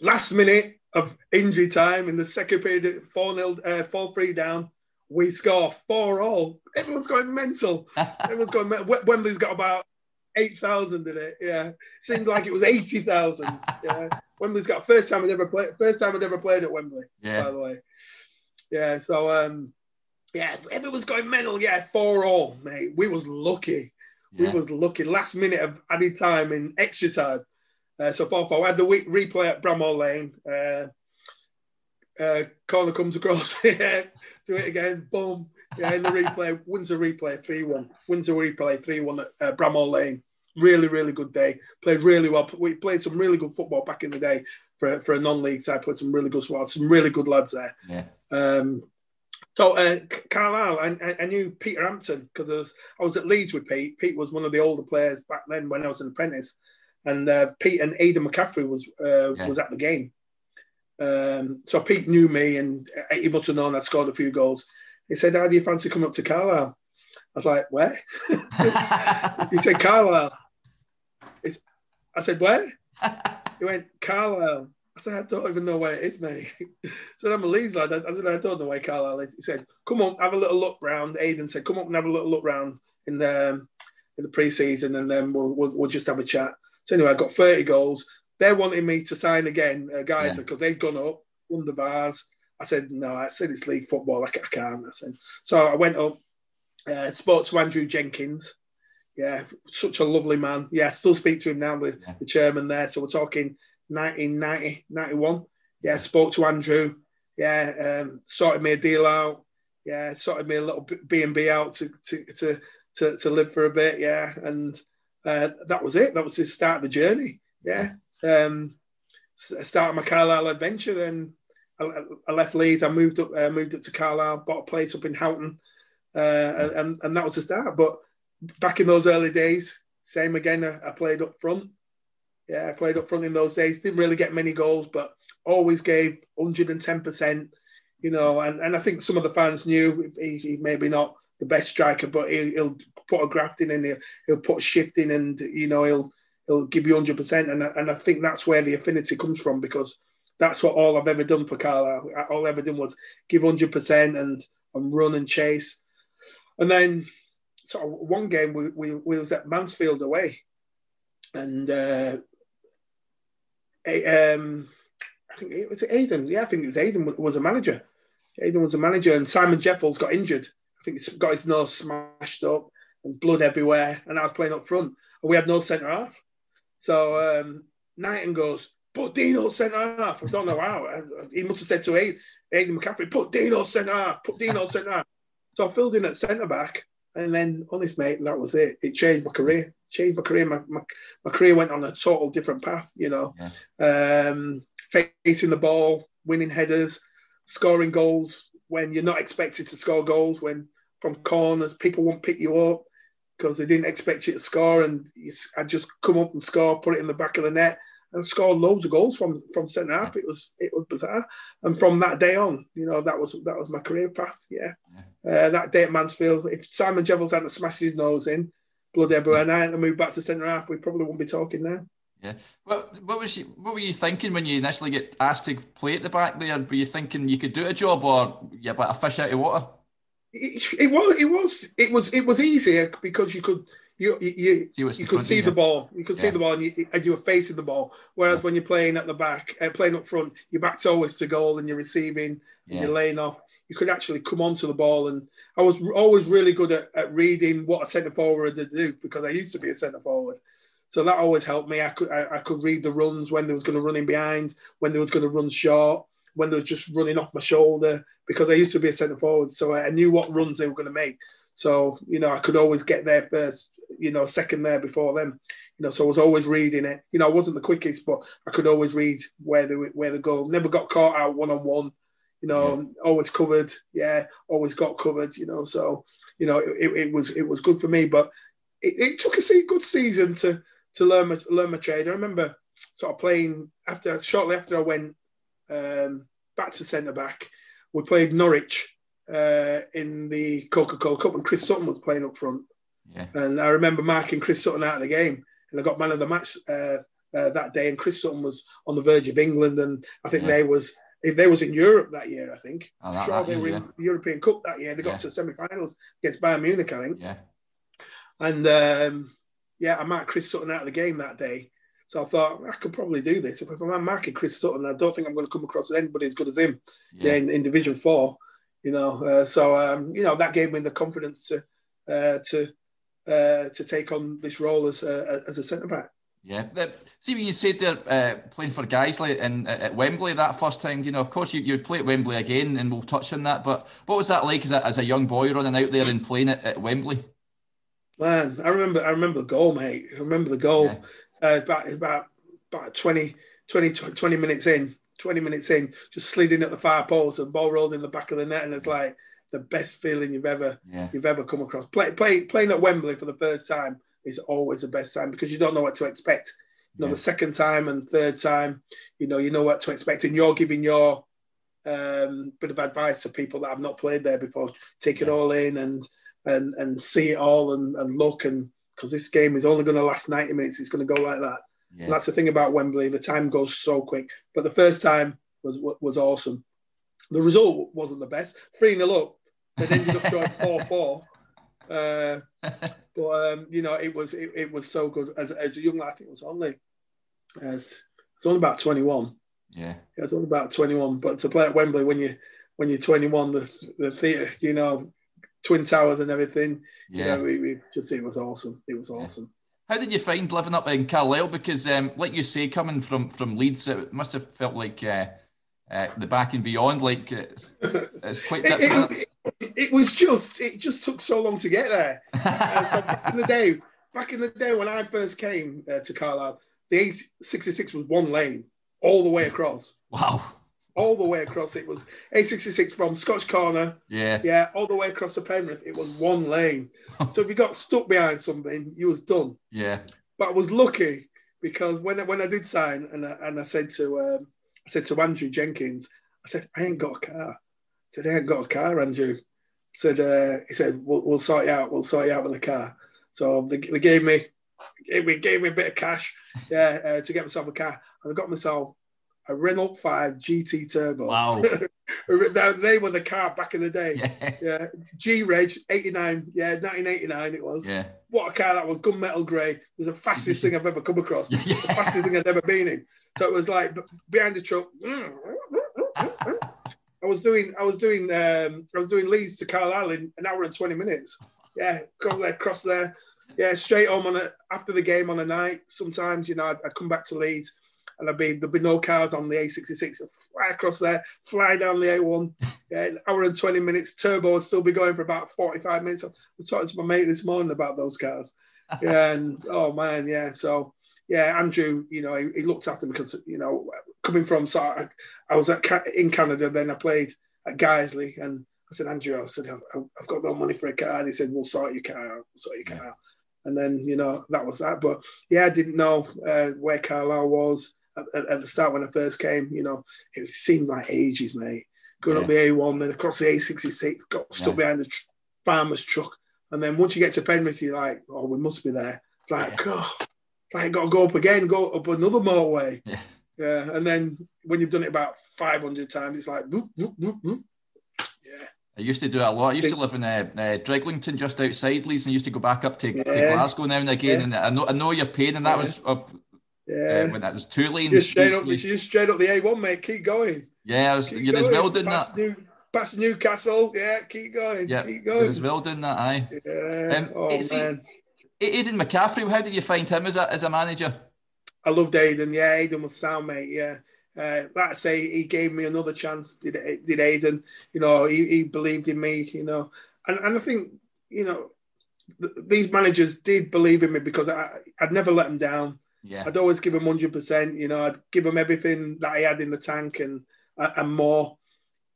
Last minute of injury time in the second period, four 0 uh, four three down we score four all. Everyone's going mental. (laughs) Everyone's going. mental. Wembley's got about eight thousand in it. Yeah, seemed like it was eighty thousand. Yeah, Wembley's got first time I'd ever played. First time I'd ever played at Wembley. Yeah. By the way. Yeah. So um, yeah, everyone's going mental. Yeah, four all, mate. We was lucky. Yeah. We was lucky. Last minute of added time in extra time. Uh, so four four. We had the week replay at Bramall Lane. Uh, uh, corner comes across. (laughs) yeah, do it again. Boom. Yeah, in the replay, wins the replay 3 1. Wins the replay 3 1 at uh, Bramall Lane. Really, really good day. Played really well. We played some really good football back in the day for, for a non league side. Played some really good squads, some really good lads there. Yeah. Um, so, uh, Carlisle, I, I, knew Peter Hampton because I was at Leeds with Pete. Pete was one of the older players back then when I was an apprentice. And uh, Pete and Aidan McCaffrey was uh, Yeah. was at the game. Um, so Pete knew me and he must have known I'd scored a few goals. He said, How do you fancy coming up to Carlisle? I was like, Where? (laughs) he said, Carlisle. It's, I said, Where? He went, Carlisle. I said, I don't even know where it is, mate. (laughs) I said, I'm a Leeds lad. I said, I don't know where Carlisle is. He said, Come on, have a little look round. Aidan said, Come up and have a little look round in the, um, in the pre season and then we'll, we'll, we'll just have a chat. So anyway, I got 30 goals. They're wanting me to sign again, uh, guys, Yeah. because they've gone up, won the Vase. I said, no, I said it's league football. I, I can't. I said, so I went up, uh, spoke to Andrew Jenkins. Yeah, such a lovely man. Yeah, I still speak to him now, the, Yeah. the chairman there. So we're talking 1990, 91. Yeah, spoke to Andrew. Yeah, um, sorted me a deal out. Yeah, sorted me a little B and B out to, to to to to live for a bit. Yeah, and uh, that was it. That was the start of the journey. Yeah, um, started my Carlisle adventure. Then I, left Leeds. I moved up. Uh, moved up to Carlisle. Bought a place up in Houghton, uh, and and that was the start. But back in those early days, Same again. I, I played up front. Yeah, I played up front in those days. Didn't really get many goals, but always gave 110%. You know, and, and I think some of the fans knew he, he maybe not the best striker, but he, will put a graft in and he'll, he'll put shifting and, you know, he'll he'll give you 100%. And, and I think that's where the affinity comes from because that's what all I've ever done for Carlisle. All I've ever done was give 100% and, and run and chase. And then sort of one game we, we, we was at Mansfield away, and uh, um, I think it was Aidan. Yeah, I think it was Aidan was a manager. Aidan was a manager, and Simon Jeffels got injured. I think he's got his nose smashed up and blood everywhere. And I was playing up front, and we had no centre half. So um, Knighton goes, "Put Dino centre half." I don't know how. (laughs) He must have said to Aidan, Aidan McCaffrey, "Put Dino centre half. Put Dino centre half." So I filled in at centre back, and then, honest mate, that was it. It changed my career. Changed my career. My, my, my career went on a total different path. You know, yeah. um, facing the ball, winning headers, scoring goals when you're not expected to score goals. When from corners, people won't pick you up because they didn't expect you to score, and I just come up and score, put it in the back of the net and scored loads of goals from from centre half. It was it was bizarre. And from that day on, you know, that was that was my career path. Yeah, uh, that day at Mansfield, if Simon Jeffels hadn't smashed his nose in, blood everywhere, and I hadn't moved back to centre half, we probably wouldn't be talking now. Yeah. What what was you what were you thinking when you initially get asked to play at the back there? Were you thinking you could do a job, or yeah, but a fish out of water? It, it was it was it was it was easier because you could you you, you, you could see the ball. You could yeah. see the ball, and you, and you were facing the ball. Whereas yeah. when you're playing at the back, uh, playing up front, your back's always to goal, and you're receiving, and you're laying off. You could actually come onto the ball, and I was always really good at, at reading what a centre forward would do because I used to be a centre forward. So that always helped me. I could I, I could read the runs when they was going to run in behind, when they was going to run short, when they was just running off my shoulder because I used to be a centre forward. So I knew what runs they were going to make. So, you know, I could always get there first, you know, second there before them. You know, so I was always reading it. You know, I wasn't the quickest, but I could always read where the where the goal. Never got caught out one on one. You know, yeah. always covered. Yeah, always got covered. You know, so you know, it, it was it was good for me. But it, it took a good season to to learn my learn my trade. I remember sort of playing after shortly after I went um, back to centre back. We played Norwich uh, in the Coca Cola Cup, and Chris Sutton was playing up front. Yeah. And I remember marking Chris Sutton out of the game, and I got man of the match uh, uh, that day. And Chris Sutton was on the verge of England, and I think yeah. they was if they was in Europe that year. I think oh, that, sure that they were in the European Cup that year. They got to the semi-finals against Bayern Munich, I think. Yeah. And um, yeah, I marked Chris Sutton out of the game that day. So I thought I could probably do this. If I'm marking Chris Sutton, I don't think I'm going to come across anybody as good as him yeah. in, in Division Four you know. Uh, so um, you know that gave me the confidence to uh, to uh, to take on this role as a, as a centre back. Yeah, see when you said they're uh, playing for Guiseley and at Wembley that first time, you know, of course you you'd play at Wembley again, and we'll touch on that. But what was that like as a, as a young boy running out there and playing at, at Wembley? Man, I remember I remember the goal, mate. I remember the goal. Yeah. Uh, about about about 20, 20, 20 minutes in, 20 minutes in, just slid in at the far post and ball rolled in the back of the net, and it's like the best feeling you've ever yeah. you've ever come across. Play, play, playing at Wembley for the first time is always the best time because you don't know what to expect. You know, yeah. the second time and third time, you know, you know what to expect, and you're giving your um, bit of advice to people that have not played there before. Take it all in and and and see it all and, and look and because this game is only going to last 90 minutes, it's going to go like that. Yeah. And that's the thing about Wembley. The time goes so quick. But the first time was was awesome. The result wasn't the best. 3 0 up. They ended up drawing (laughs) 4 4. Uh, (laughs) but um, you know, it was it, it, was so good as, as a young lad. I think it was only as it's only about twenty one. Yeah, it was only about twenty one. But to play at Wembley when you when you're twenty one, the the theatre, you know, twin towers and everything. Yeah, you know, we, we just it was awesome. It was awesome. How did you find living up in Carlisle? Because, um, like you say, coming from from Leeds, it must have felt like uh, uh, the back and beyond. Like it's, it's quite. it, it, it, was just it just took so long to get there. uh, so back in the (laughs) day, back in the day when I first came uh, to Carlisle, the A66 was one lane all the way across. Wow. All the way across. It was A66 from Scotch Corner. Yeah. Yeah, all the way across to Penrith. It was one lane. so if you got stuck behind something, you was done. Yeah. But I was lucky because when I, when I did sign and I, and I said to um, I said to Andrew Jenkins, I said I ain't got a car. I said I ain't got a car, Andrew. I said uh, he said we'll, we'll sort you out. We'll sort you out with a car. So they, they gave me gave me gave me a bit of cash, yeah, uh, to get myself a car, and I got myself a Renault 5 GT Turbo. Wow. (laughs) they were the car back in the day. Yeah. Yeah. G Reg 89. Yeah, 1989 it was. Yeah. What a car that was, gunmetal grey. It was the fastest thing I've ever come across. (laughs) Yeah. The fastest thing I'd ever been in. So it was like behind the truck. (laughs) I was doing I was doing um, I was doing Leeds to Carlisle in an hour and 20 minutes. Yeah, cross there, cross there. Yeah, straight home on a, after the game on a night. Sometimes, you know, I'd, I'd come back to Leeds and I'd be there'd be no cars on the A66. I'd fly across there, fly down the A1. (laughs) Yeah, an hour and 20 minutes. Turbo would still be going for about 45 minutes. I was talking to my mate this morning about those cars. (laughs) Yeah, and oh man, yeah. So yeah, Andrew, you know, he, he looked after me because you know, coming from so I, I was at in Canada, then I played at Guiseley, and I said, Andrew, I said, I've, I've got no money for a car. And he said, We'll sort your car out, we'll sort your car out. And then you know that was that. But yeah, I didn't know uh, where Carlisle was at, at, the start when I first came. You know, it seemed like ages, mate. Going up the A1, then across the A66, got stuck Yeah. behind the tr- farmer's truck, and then once you get to Penrith, you're like, oh, we must be there. It's like, God, it's like got to go up again, go up another motorway. Yeah. Yeah, and then when you've done it about 500 times, it's like, whoop, whoop, whoop, whoop. yeah, I used to do it a lot. I used to live in uh, uh, Drighlington, just outside Leeds, and used to go back up to, to Yeah. Glasgow now and again. Yeah. And I know, I know your pain, and that Yeah. was of yeah. uh, when that was two lanes. just straight up, way. just straight up the A1, mate. Keep going. yeah, was, Keep you're as going. well doing past that. New, past Newcastle. Yeah, keep going. Yeah, keep you're going. as well doing that. Aye. Yeah. Um, oh man, Aidan McCaffery, how did you find him as a, as a manager? I loved Aidan. Yeah, Aidan was sound, mate. Yeah. Uh, like I say, he gave me another chance. Did did Aidan? You know, he, he believed in me. You know, and and I think you know th- these managers did believe in me because I I'd never let them down. Yeah, I'd always give him hundred percent. You know, I'd give him everything that I had in the tank and and more.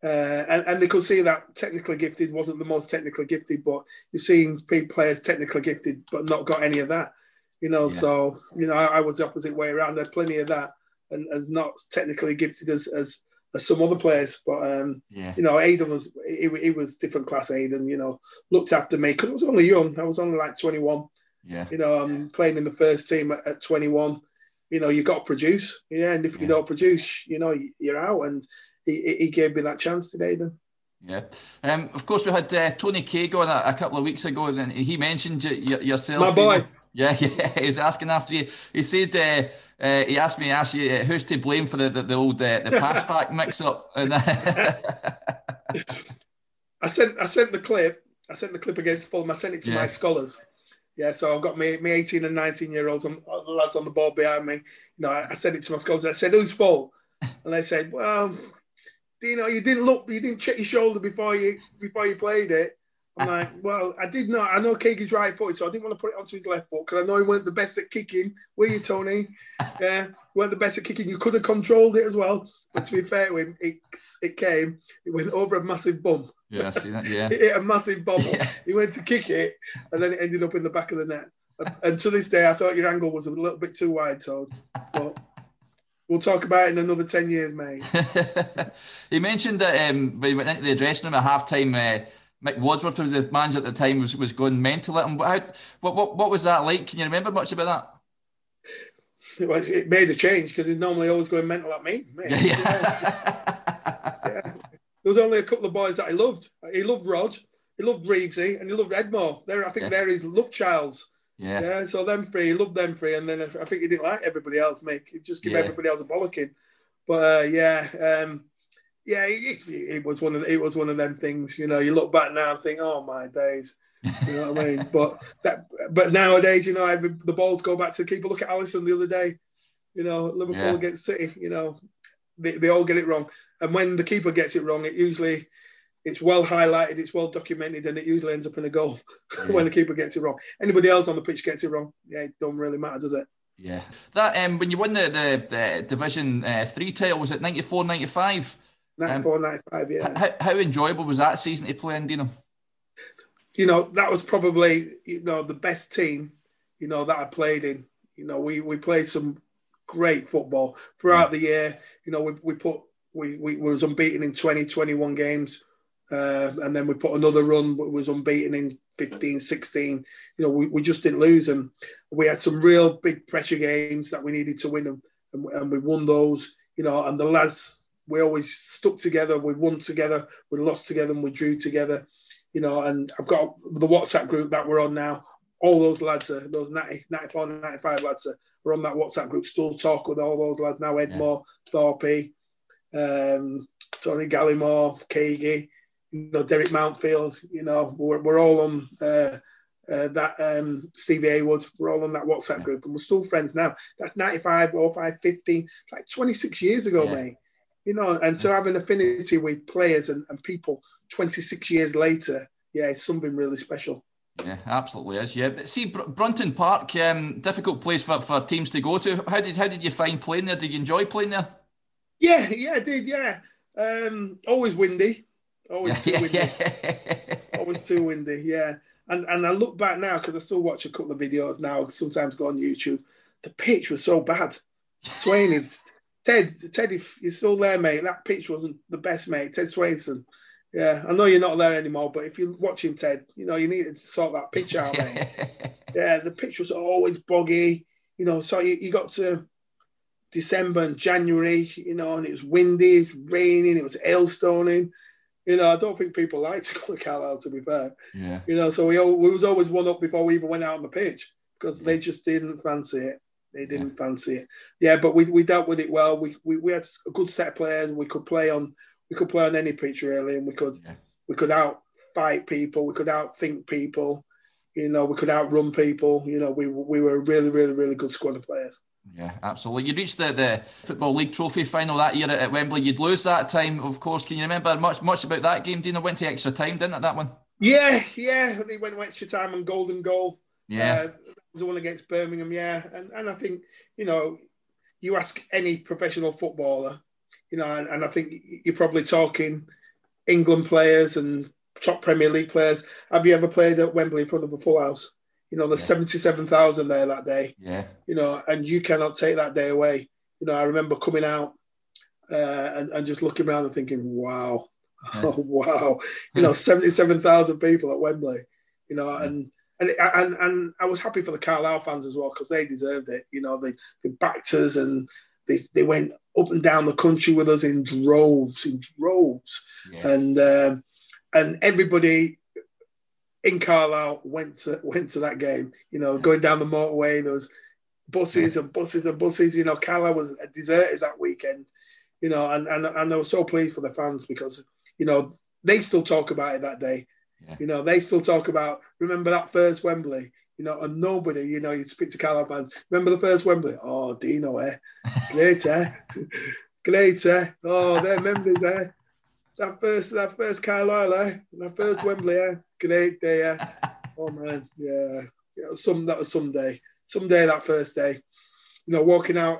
Uh, and, and they could see that technically gifted wasn't the most technically gifted, but you've seen big players technically gifted but not got any of that. You know, Yeah. so you know, I, I was the opposite way around. Had plenty of that, and as not technically gifted as as, as some other players. But um, yeah, you know, Aidan was he, he was different class. Aidan, you know, looked after me because I was only young. I was only like twenty one yeah, you know, I'm playing in the first team at, at 21. You know, you got to produce, yeah, and if you don't produce, you know, you're out. And he, he gave me that chance today. Then yeah. Um, of course, we had uh, Tony Caig on a, a couple of weeks ago, and he mentioned you, you, yourself. My boy. Yeah, (laughs) yeah. He was asking after you. He said uh, uh, he asked me to ask you uh, who's to blame for the the, the old uh, the (laughs) pass back mix up. And (laughs) I sent I sent the clip. I sent the clip against Fulham. I sent it to Yeah. my scholars. Yeah, so I've got me, me 18 and 19 year olds and the lads on the board behind me. You know, I, I sent it to my scholars. I said, "Whose fault?" (laughs) And they said, "Well, you know, you didn't look, you didn't check your shoulder before you before you played it." I'm (laughs) like, "Well, I did not. I know Keegan's right footed, so I didn't want to put it onto his left foot because I know he weren't the best at kicking. Were you, Tony? (laughs) Yeah, weren't the best at kicking. You could have controlled it as well. But to be fair to him, it it came. It went over a massive bump. Yeah, I see that. Yeah, It hit a massive bubble. (laughs) Yeah. He went to kick it, and then it ended up in the back of the net. And, to this day, I thought your angle was a little bit too wide, Todd. But we'll talk about it in another ten years, mate. (laughs) he mentioned that um, when he went into the dressing room at half time, uh, Mick Wadsworth who was the manager at the time was, was going mental at him. How, what, what what was that like? Can you remember much about that? It, it made a change because he's normally always going mental at me. (laughs) mate. Yeah. There was only a couple of boys that he loved. He loved Rod, he loved Reevesy, and he loved Edmore. They're, I think Yeah. they're his love childs. yeah, Yeah, so them three, he loved them three, and then I think he didn't like everybody else, Mick. He just give Yeah. everybody else a bollocking. But uh, yeah, um, yeah, it, it, was one of it was one of them things. You know, you look back now and think, oh my days. You know what I mean? (laughs) But that, but nowadays, you know, every, the balls go back to the keeper. Look at Alisson the other day. You know, Liverpool Yeah. against City. You know, they, they all get it wrong, and when the keeper gets it wrong, it usually it's well highlighted, it's well documented, and it usually ends up in a goal (laughs) when the keeper gets it wrong. Anybody else on the pitch gets it wrong, yeah, it don't really matter, does it? yeah. That um, when you won the the, the Division uh, Three title was it 94, 95? 94, um, 95, yeah. How, how enjoyable was that season to play in, Dino? You know, that was probably, you know, the best team, you know, that I played in. You know, we, we played some great football throughout mm. the year. You know, we, we put, we, we was unbeaten in 20, 21 games. Uh, and then we put another run, was unbeaten in 15, 16. You know, we, we just didn't lose. And we had some real big pressure games that we needed to win them. And, and we won those, you know, and the lads, we always stuck together. We won together, we lost together, and we drew together, you know. And I've got the WhatsApp group that we're on now. All those lads, are, those 90, 94, 95 lads are, are on that WhatsApp group. Still talk with all those lads now. Edmore, yeah. Thorpe, um, Tony Gallimore, Kagi you know, Derek Mountfield, you know, we're, we're all on uh, uh, that um, Stevie Hayward, we're all on that WhatsApp group and we're still friends now. That's 95, 05, 15, like 26 years ago, yeah. mate. You know, and to have an affinity with players and, and people 26 years later, yeah, it's something really special. Yeah, absolutely is. Yeah, but see, Br- Brunton Park, um, difficult place for, for teams to go to. How did how did you find playing there? Did you enjoy playing there? Yeah, yeah, I did. Yeah, um, always windy. Always too (laughs) windy. Always too windy. Yeah. And and I look back now because I still watch a couple of videos now. Sometimes go on YouTube. The pitch was so bad. Swain, (laughs) Ted, Ted, if you're still there, mate, that pitch wasn't the best, mate. Ted Swainson. Yeah, I know you're not there anymore, but if you're watching Ted, you know you needed to sort that pitch out, mate. (laughs) yeah, the pitch was always boggy. You know, so you, you got to December and January, you know, and it was windy, it was raining, it was hailstoning. You know, I don't think people (laughs) like to go to Carlisle, to be fair. Yeah. You know, so we, we was always one up before we even went out on the pitch because they just didn't fancy it. They didn't yeah. fancy it. Yeah, but we, we dealt with it well. We, we we had a good set of players. We could play on we could play on any pitch really, and we could yeah. we could out fight people. We could outthink people. You know, we could outrun people. You know, we we were a really really really good squad of players. Yeah, absolutely. You reached the, the Football League Trophy final that year at, Wembley. You'd lose that time, of course. Can you remember much much about that game? Dino went to extra time, didn't it? That one. Yeah, yeah. They went to extra time and golden goal. Yeah, uh, was the one against Birmingham. Yeah, and and I think you know, you ask any professional footballer, you know, and, and I think you're probably talking England players and top Premier League players. Have you ever played at Wembley in front of a full house? You know, there's yeah. 77,000 there that day. Yeah. You know, and you cannot take that day away. You know, I remember coming out uh, and, and just looking around and thinking, wow, (laughs) yeah. oh, wow. You know, (laughs) 77,000 people at Wembley, you know, yeah. and, and, and, and I was happy for the Carlisle fans as well because they deserved it. You know, they, they backed us and they, they went up and down the country with us in droves, in droves. And, um, and everybody in Carlisle went to went to that game. You know, going down the motorway, there was buses and buses and buses. You know, Carlisle was deserted that weekend. You know, and and and I was so pleased for the fans because you know they still talk about it that day. Yeah. You know, they still talk about remember that first Wembley. You know, and nobody, you know, you speak to Carlisle fans. Remember the first Wembley? Oh, Dino, eh? (laughs) Great, eh? (laughs) Great, eh? Oh, their memories, eh? That first, that first Carlisle, eh? That first Wembley, eh? great day. Yeah. (laughs) oh man, yeah. yeah. Some that was someday. Someday that first day, you know, walking out,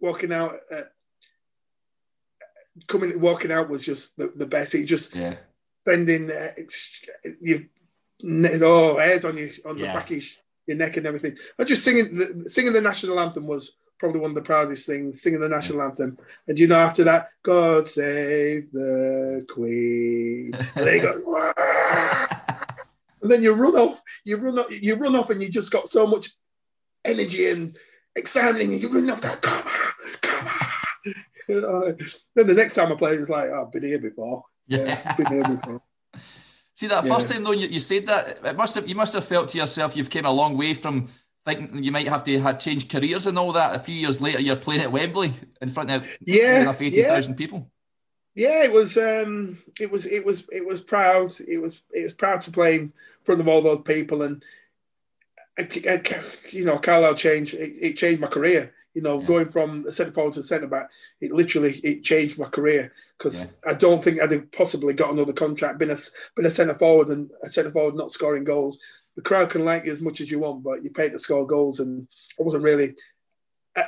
walking out, uh, coming, walking out was just the, the best. It just yeah. sending uh, you oh hairs on you on yeah. the back of your neck and everything. And just singing the, singing the national anthem was probably one of the proudest things, singing the national anthem. And you know, after that, God save the Queen. And they go, (laughs) and then you run off, you run off, you run off, and you just got so much energy and excitement, and you run off, come on, come on. (laughs) You know? Then the next time I play, it's like, oh, I've been here before. Yeah, been here before. (laughs) See that first time though you, you said that it must have you must have felt to yourself you've came a long way from thinking you might have to have changed careers and all that. A few years later, you're playing at Wembley in front of yeah, eighty thousand yeah. people. Yeah, it was. Um, it was. It was. It was proud. It was. It was proud to play in front of all those people, and you know, Carlisle changed. It, it changed my career. You know, yeah. going from a centre forward to centre back, it literally it changed my career because yeah. I don't think I'd have possibly got another contract, been a been a centre forward and a centre forward not scoring goals. The crowd can like you as much as you want, but you pay to score goals, and I wasn't really.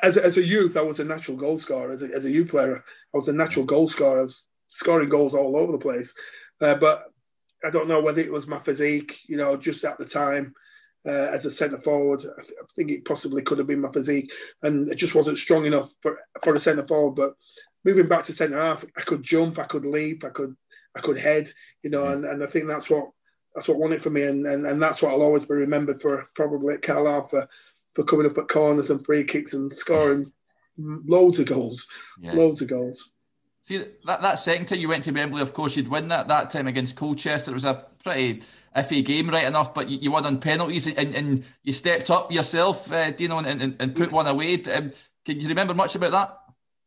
As, as a youth, I was a natural goal scorer. As a, as a youth player, I was a natural goal scorer. I was scoring goals all over the place. Uh, but I don't know whether it was my physique, you know, just at the time uh, as a centre forward. I, th- I, think it possibly could have been my physique, and it just wasn't strong enough for for a centre forward. But moving back to centre half, I could jump, I could leap, I could I could head, you know, and, and I think that's what that's what won it for me, and, and and that's what I'll always be remembered for, probably at Carlisle for for coming up at corners and free kicks and scoring loads of goals, yeah. loads of goals. See that, that second time you went to Wembley, of course you'd win that that time against Colchester. It was a pretty iffy game, right enough, but you, you won on penalties and, and you stepped up yourself, uh, Dino, and, and, and put one away. Um, can you remember much about that?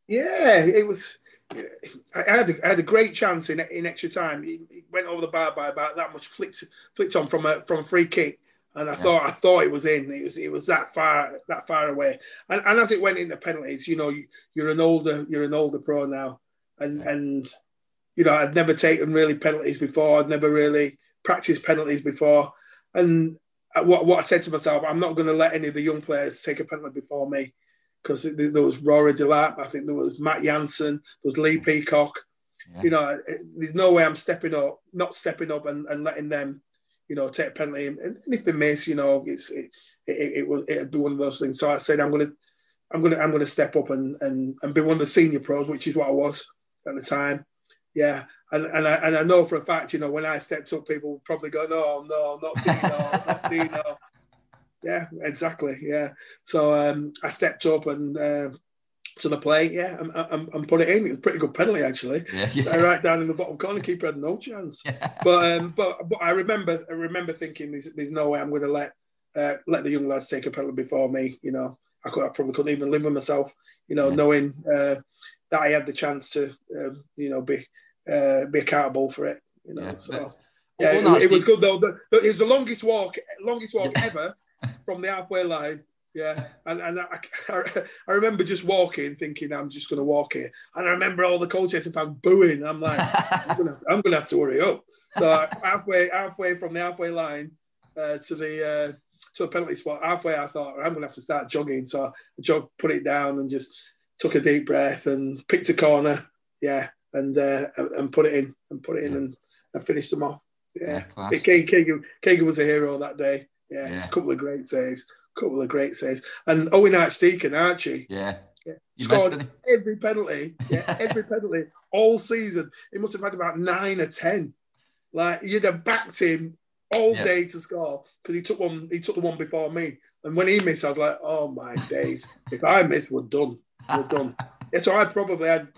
Yeah, it was. I had a, I had a great chance in in extra time. He, went over the bar by about that much, flicked flicked on from a from a free kick, and I yeah. thought I thought it was in. It was it was that far that far away. And, and as it went into penalties, you know, you, are an older you're an older pro now, and yeah. and you know I'd never taken really penalties before. I'd never really practiced penalties before, and uh, what what I said to myself, I'm not going to let any of the young players take a penalty before me because there was Rory Delap, I think there was Matt Jansen, there was Lee Peacock. Yeah. You know, there's no way I'm stepping up, not stepping up and, and letting them you know, take a penalty. And if they miss, you know, it's it, it, it will it'd be one of those things. So I said I'm gonna I'm gonna I'm gonna step up and and and be one of the senior pros, which is what I was at the time. Yeah. And, and I and I know for a fact, you know, when I stepped up, people would probably go, no, no, not Dino, not (laughs) Dino. Yeah, exactly. Yeah. So um, I stepped up and uh, to the plate, yeah, and, and, and, put it in. It was a pretty good penalty actually. Yeah, yeah. Right down in the bottom corner, keeper had no chance. Yeah. But um, but but I remember I remember thinking there's, there's no way I'm going to let uh, let the young lads take a penalty before me. You know, I could I probably couldn't even live with myself. You know, yeah. knowing uh, that I had the chance to um, you know be uh, be accountable for it. You know, so. Yeah, it, it was good though. It was the longest walk, longest walk ever from the halfway line yeah, and and I, (laughs) I, remember just walking, thinking I'm just going to walk here, and I remember all the Colchester fans booing. I'm like, I'm going to I'm going to have to hurry up. So halfway halfway from the halfway line uh, to the uh, to the penalty spot, halfway I thought I'm going to have to start jogging. So I jog, put it down, and just took a deep breath and picked a corner. Yeah, and uh, and put it in and put it in and, and finished them off. Yeah, yeah Keegan, Keegan was a hero that day. Yeah, yeah. a couple of great saves couple of great saves. And Owen Archdeacon, Archie. Yeah. yeah scored every penalty. Yeah, (laughs) every penalty all season. He must have had about nine or ten. Like you'd have backed him all yeah. day to score because he took one. He took the one before me, and when he missed, I was like, "Oh my days! if I missed, we're done. We're done." (laughs) yeah, so I probably had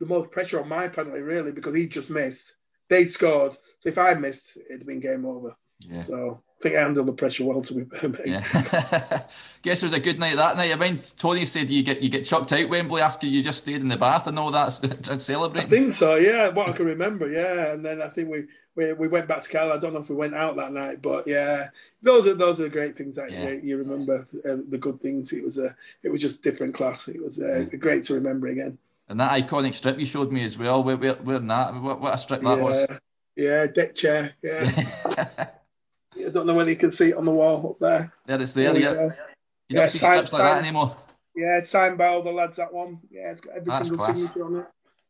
the most pressure on my penalty really because he just missed. They scored, so if I missed, it'd been game over. Yeah. So think I handled the pressure well to be fair, Yeah. (laughs) Guess it was a good night that night. I mean, Tony said you get you get chucked out Wembley after you just stayed in the bath and all that (laughs) and celebrating. I think so. Yeah, what I can remember. Yeah, and then I think we we, we went back to Cal. I don't know if we went out that night, but yeah, those are those are great things that yeah. you, you, remember. Uh, the good things. It was a it was just different class. It was uh, yeah. great to remember again. And that iconic strip you showed me as well. Where where, where that? What, what a strip that yeah. was. Yeah, deck chair. Yeah. (laughs) I don't know whether you can see it on the wall up there. There it's there. Oh, yeah. You yeah, don't see sign, like that anymore. Yeah, signed by all the lads. That one. Yeah, it's got every That's single class. signature on it.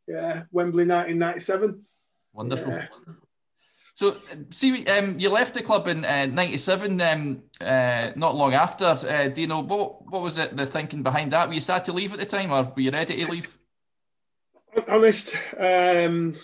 Yeah, Wembley, 1997. Wonderful. Yeah. So, see, um, you left the club in '97. Uh, um, uh, not long after. Uh, do you know what? What was it? The thinking behind that? Were you sad to leave at the time, or were you ready to leave? Honest, um,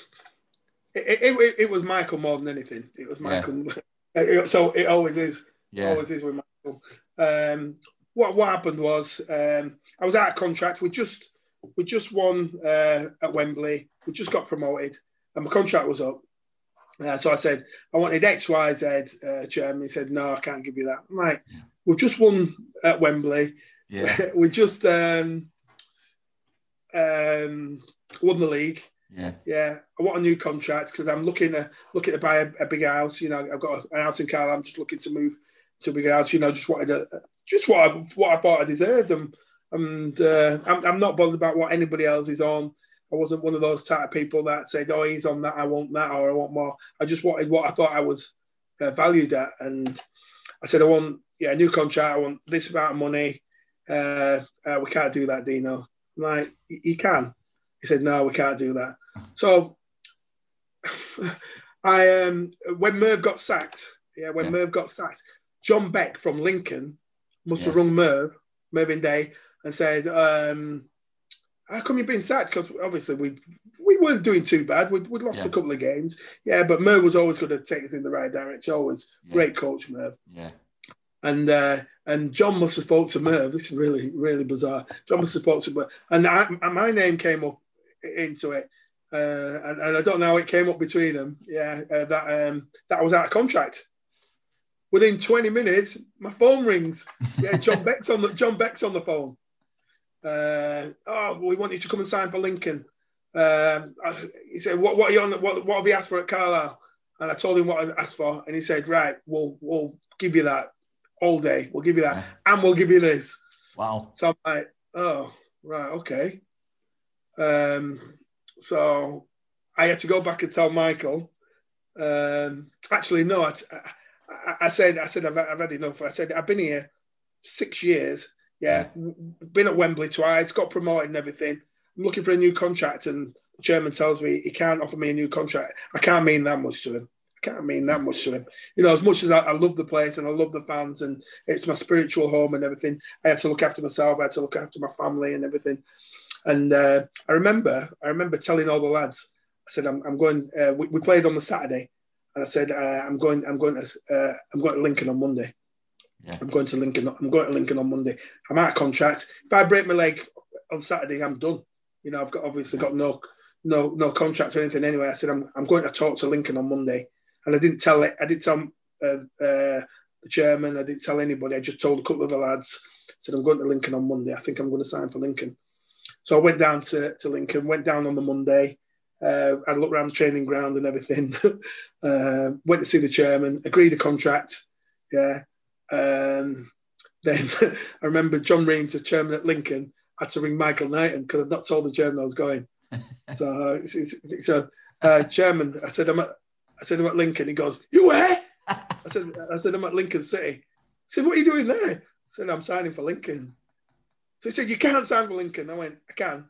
it, it, it, it was Michael more than anything. It was Michael. Yeah. (laughs) Uh, so it always is. Yeah. Always is with Michael. Um, what what happened was um, I was out of contract. We just we just won uh, at Wembley. We just got promoted, and my contract was up. Uh, so I said I wanted X, Y, Z. Uh, chairman he said no, I can't give you that. I'm like, we've just won at Wembley. Yeah. (laughs) we just um, um, won the league. Yeah. Yeah. I want a new contract because I'm looking to looking to buy a, a, big house. You know, I've got a, house in Carlisle. I'm just looking to move to a big house. You know, just wanted a, just what I, what I thought I deserved. And and uh, I'm, I'm not bothered about what anybody else is on. I wasn't one of those type of people that said, "Oh, he's on that. I want that, or I want more." I just wanted what I thought I was uh, valued at, and I said, "I want yeah a new contract. I want this amount of money." Uh, uh, we can't do that, Dino. I'm like, you can. He said, no, we can't do that. So (laughs) I um when Merv got sacked, yeah, when yeah. Merv got sacked, John Beck from Lincoln must yeah. have rung Merv, Mervyn Day, and said, um, "How come you've been sacked?" Because obviously we we weren't doing too bad. We'd, we'd lost yeah. a couple of games, yeah, but Merv was always going to take us in the right direction. Always great coach, Merv. Yeah. And uh, and John must have spoke to Merv. This is really really bizarre. John must have spoke to Merv, and, I, and my name came up into it. Uh, and, and, I don't know how it came up between them. Yeah, uh, that um, that was out of contract. Within 20 minutes, my phone rings. Yeah, John (laughs) Beck's on the John Beck's on the phone. Uh, oh, we want you to come and sign for Lincoln. Um, he said, "What what are you on? What what have you asked for at Carlisle?" And I told him what I asked for, and he said, "Right, we'll we'll give you that all day. We'll give you that, yeah. and we'll give you this." Wow. So I'm like, "Oh, right, okay." Um, so I had to go back and tell Michael. Um, actually, no, I, I, I, said, I said, I've, I've had enough. I said, I've been here six years. Yeah, been at Wembley twice, got promoted and everything. I'm looking for a new contract, and the chairman tells me he can't offer me a new contract. I can't mean that much to him. I can't mean that much to him. You know, as much as I, I love the place and I love the fans and it's my spiritual home and everything, I had to look after myself. I had to look after my family and everything. And uh, I remember, I remember telling all the lads, I said, I'm, I'm going. Uh, we, we, played on the Saturday, and I said, uh, I'm going, I'm going to, uh, I'm going to Lincoln on Monday. Yeah. I'm going to Lincoln. I'm going to Lincoln on Monday. I'm out of contract. If I break my leg on Saturday, I'm done. You know, I've got obviously got no, no, no contract or anything. Anyway, I said I'm, I'm going to talk to Lincoln on Monday, and I didn't tell it. I didn't tell uh, uh, the chairman. I didn't tell anybody. I just told a couple of the lads. I said I'm going to Lincoln on Monday. I think I'm going to sign for Lincoln. So I went down to, to Lincoln, went down on the Monday. Uh, a look around the training ground and everything. (laughs) uh, went to see the chairman, agreed a contract. Yeah. Um, then (laughs) I remember John Reames, the chairman at Lincoln, had to ring Michael Knighton because I'd not told the chairman I was going. (laughs) so, so uh, chairman, I said I'm at, I said I'm at Lincoln. He goes, "You where?" I said, I said I'm at Lincoln City. He said, "What are you doing there?" I said, "I'm signing for Lincoln." So he said, You can't sign for Lincoln. I went, I can.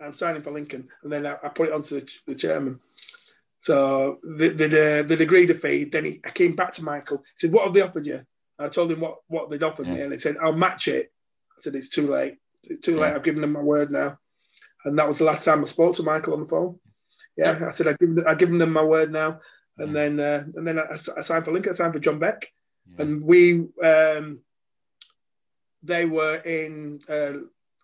I'm signing for Lincoln. And then I, I put it onto the, the chairman. So they, they, they agreed a fee. Then he, I came back to Michael. He said, What have they offered you? I told him what, what they'd offered yeah. me. And he said, I'll match it. I said, It's too late. It's too yeah. late. I've given them my word now. And that was the last time I spoke to Michael on the phone. Yeah, yeah. I said, I've given, I've given them my word now. And then uh, and then I, I, signed for Lincoln. I signed for John Beck. And we, um, they were in uh,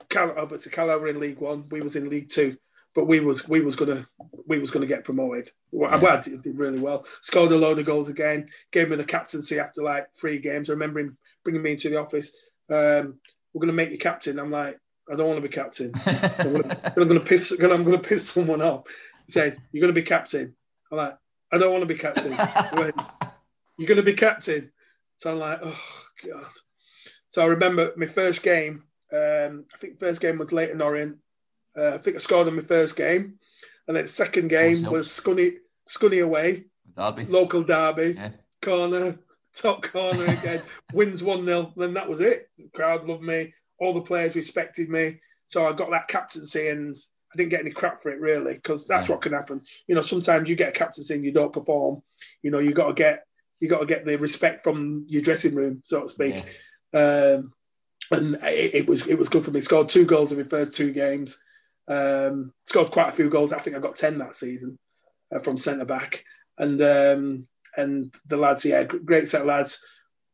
Cal, obviously Cal over in League One. We was in League Two, but we was we was gonna we was gonna get promoted. Well, yeah. well I did, did, really well. Scored a load of goals again. Gave me the captaincy after like three games. I remember him bringing me into the office. Um, we're gonna make you captain. I'm like, I don't want to be captain. (laughs) I'm, gonna, I'm gonna piss. I'm gonna piss someone off. He said, "You're gonna be captain." I'm like, I don't want to be captain. (laughs) Went, You're gonna be captain. So I'm like, oh god. So I remember my first game. Um, I think first game was Leyton Orient. Uh, I think I scored in my first game, and then second game was Scunny Scunny away, derby. local derby, yeah. corner, top corner again, (laughs) wins one 0 Then that was it. The crowd loved me. All the players respected me. So I got that captaincy, and I didn't get any crap for it really, because that's yeah. what can happen. You know, sometimes you get a captaincy and you don't perform. You know, you got to get you got to get the respect from your dressing room, so to speak. Yeah. Um, and it, it, was it was good for me. Scored two goals in my first two games. Um, scored quite a few goals. I think I got ten that season uh, from centre back. And um, and the lads, yeah, great set of lads.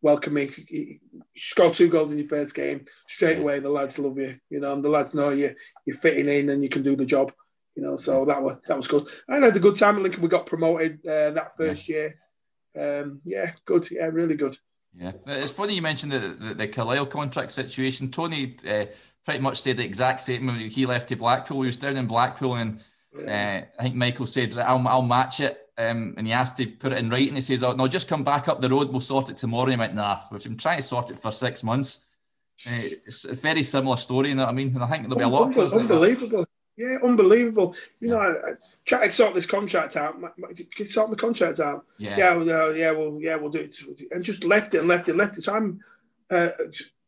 Welcome me. You score two goals in your first game straight away. The lads love you. You know, and the lads know you you're fitting in and you can do the job. You know, so that was that was good. I had a good time at Lincoln. We got promoted uh, that first yeah. year. Um, yeah, good. Yeah, really good. Yeah, it's funny you mentioned the the, the Carlisle contract situation. Tony uh, pretty much said the exact same when he left to Blackpool. He was down in Blackpool, and uh, I think Michael said, "I'll, I'll match it." Um, and he asked to put it in writing. He says, "Oh no, just come back up the road. We'll sort it tomorrow." he went, "Nah, we've been trying to sort it for six months." Uh, it's a very similar story, you know what I mean? And I think there'll be a lot. Unbelievable, unbelievable. Yeah, unbelievable. You yeah. know, I, I, try to sort this contract out. Can you sort my contract out? Yeah, yeah, well, yeah, well, yeah, we'll do it. And just left it and left it, and left it. So I'm, uh,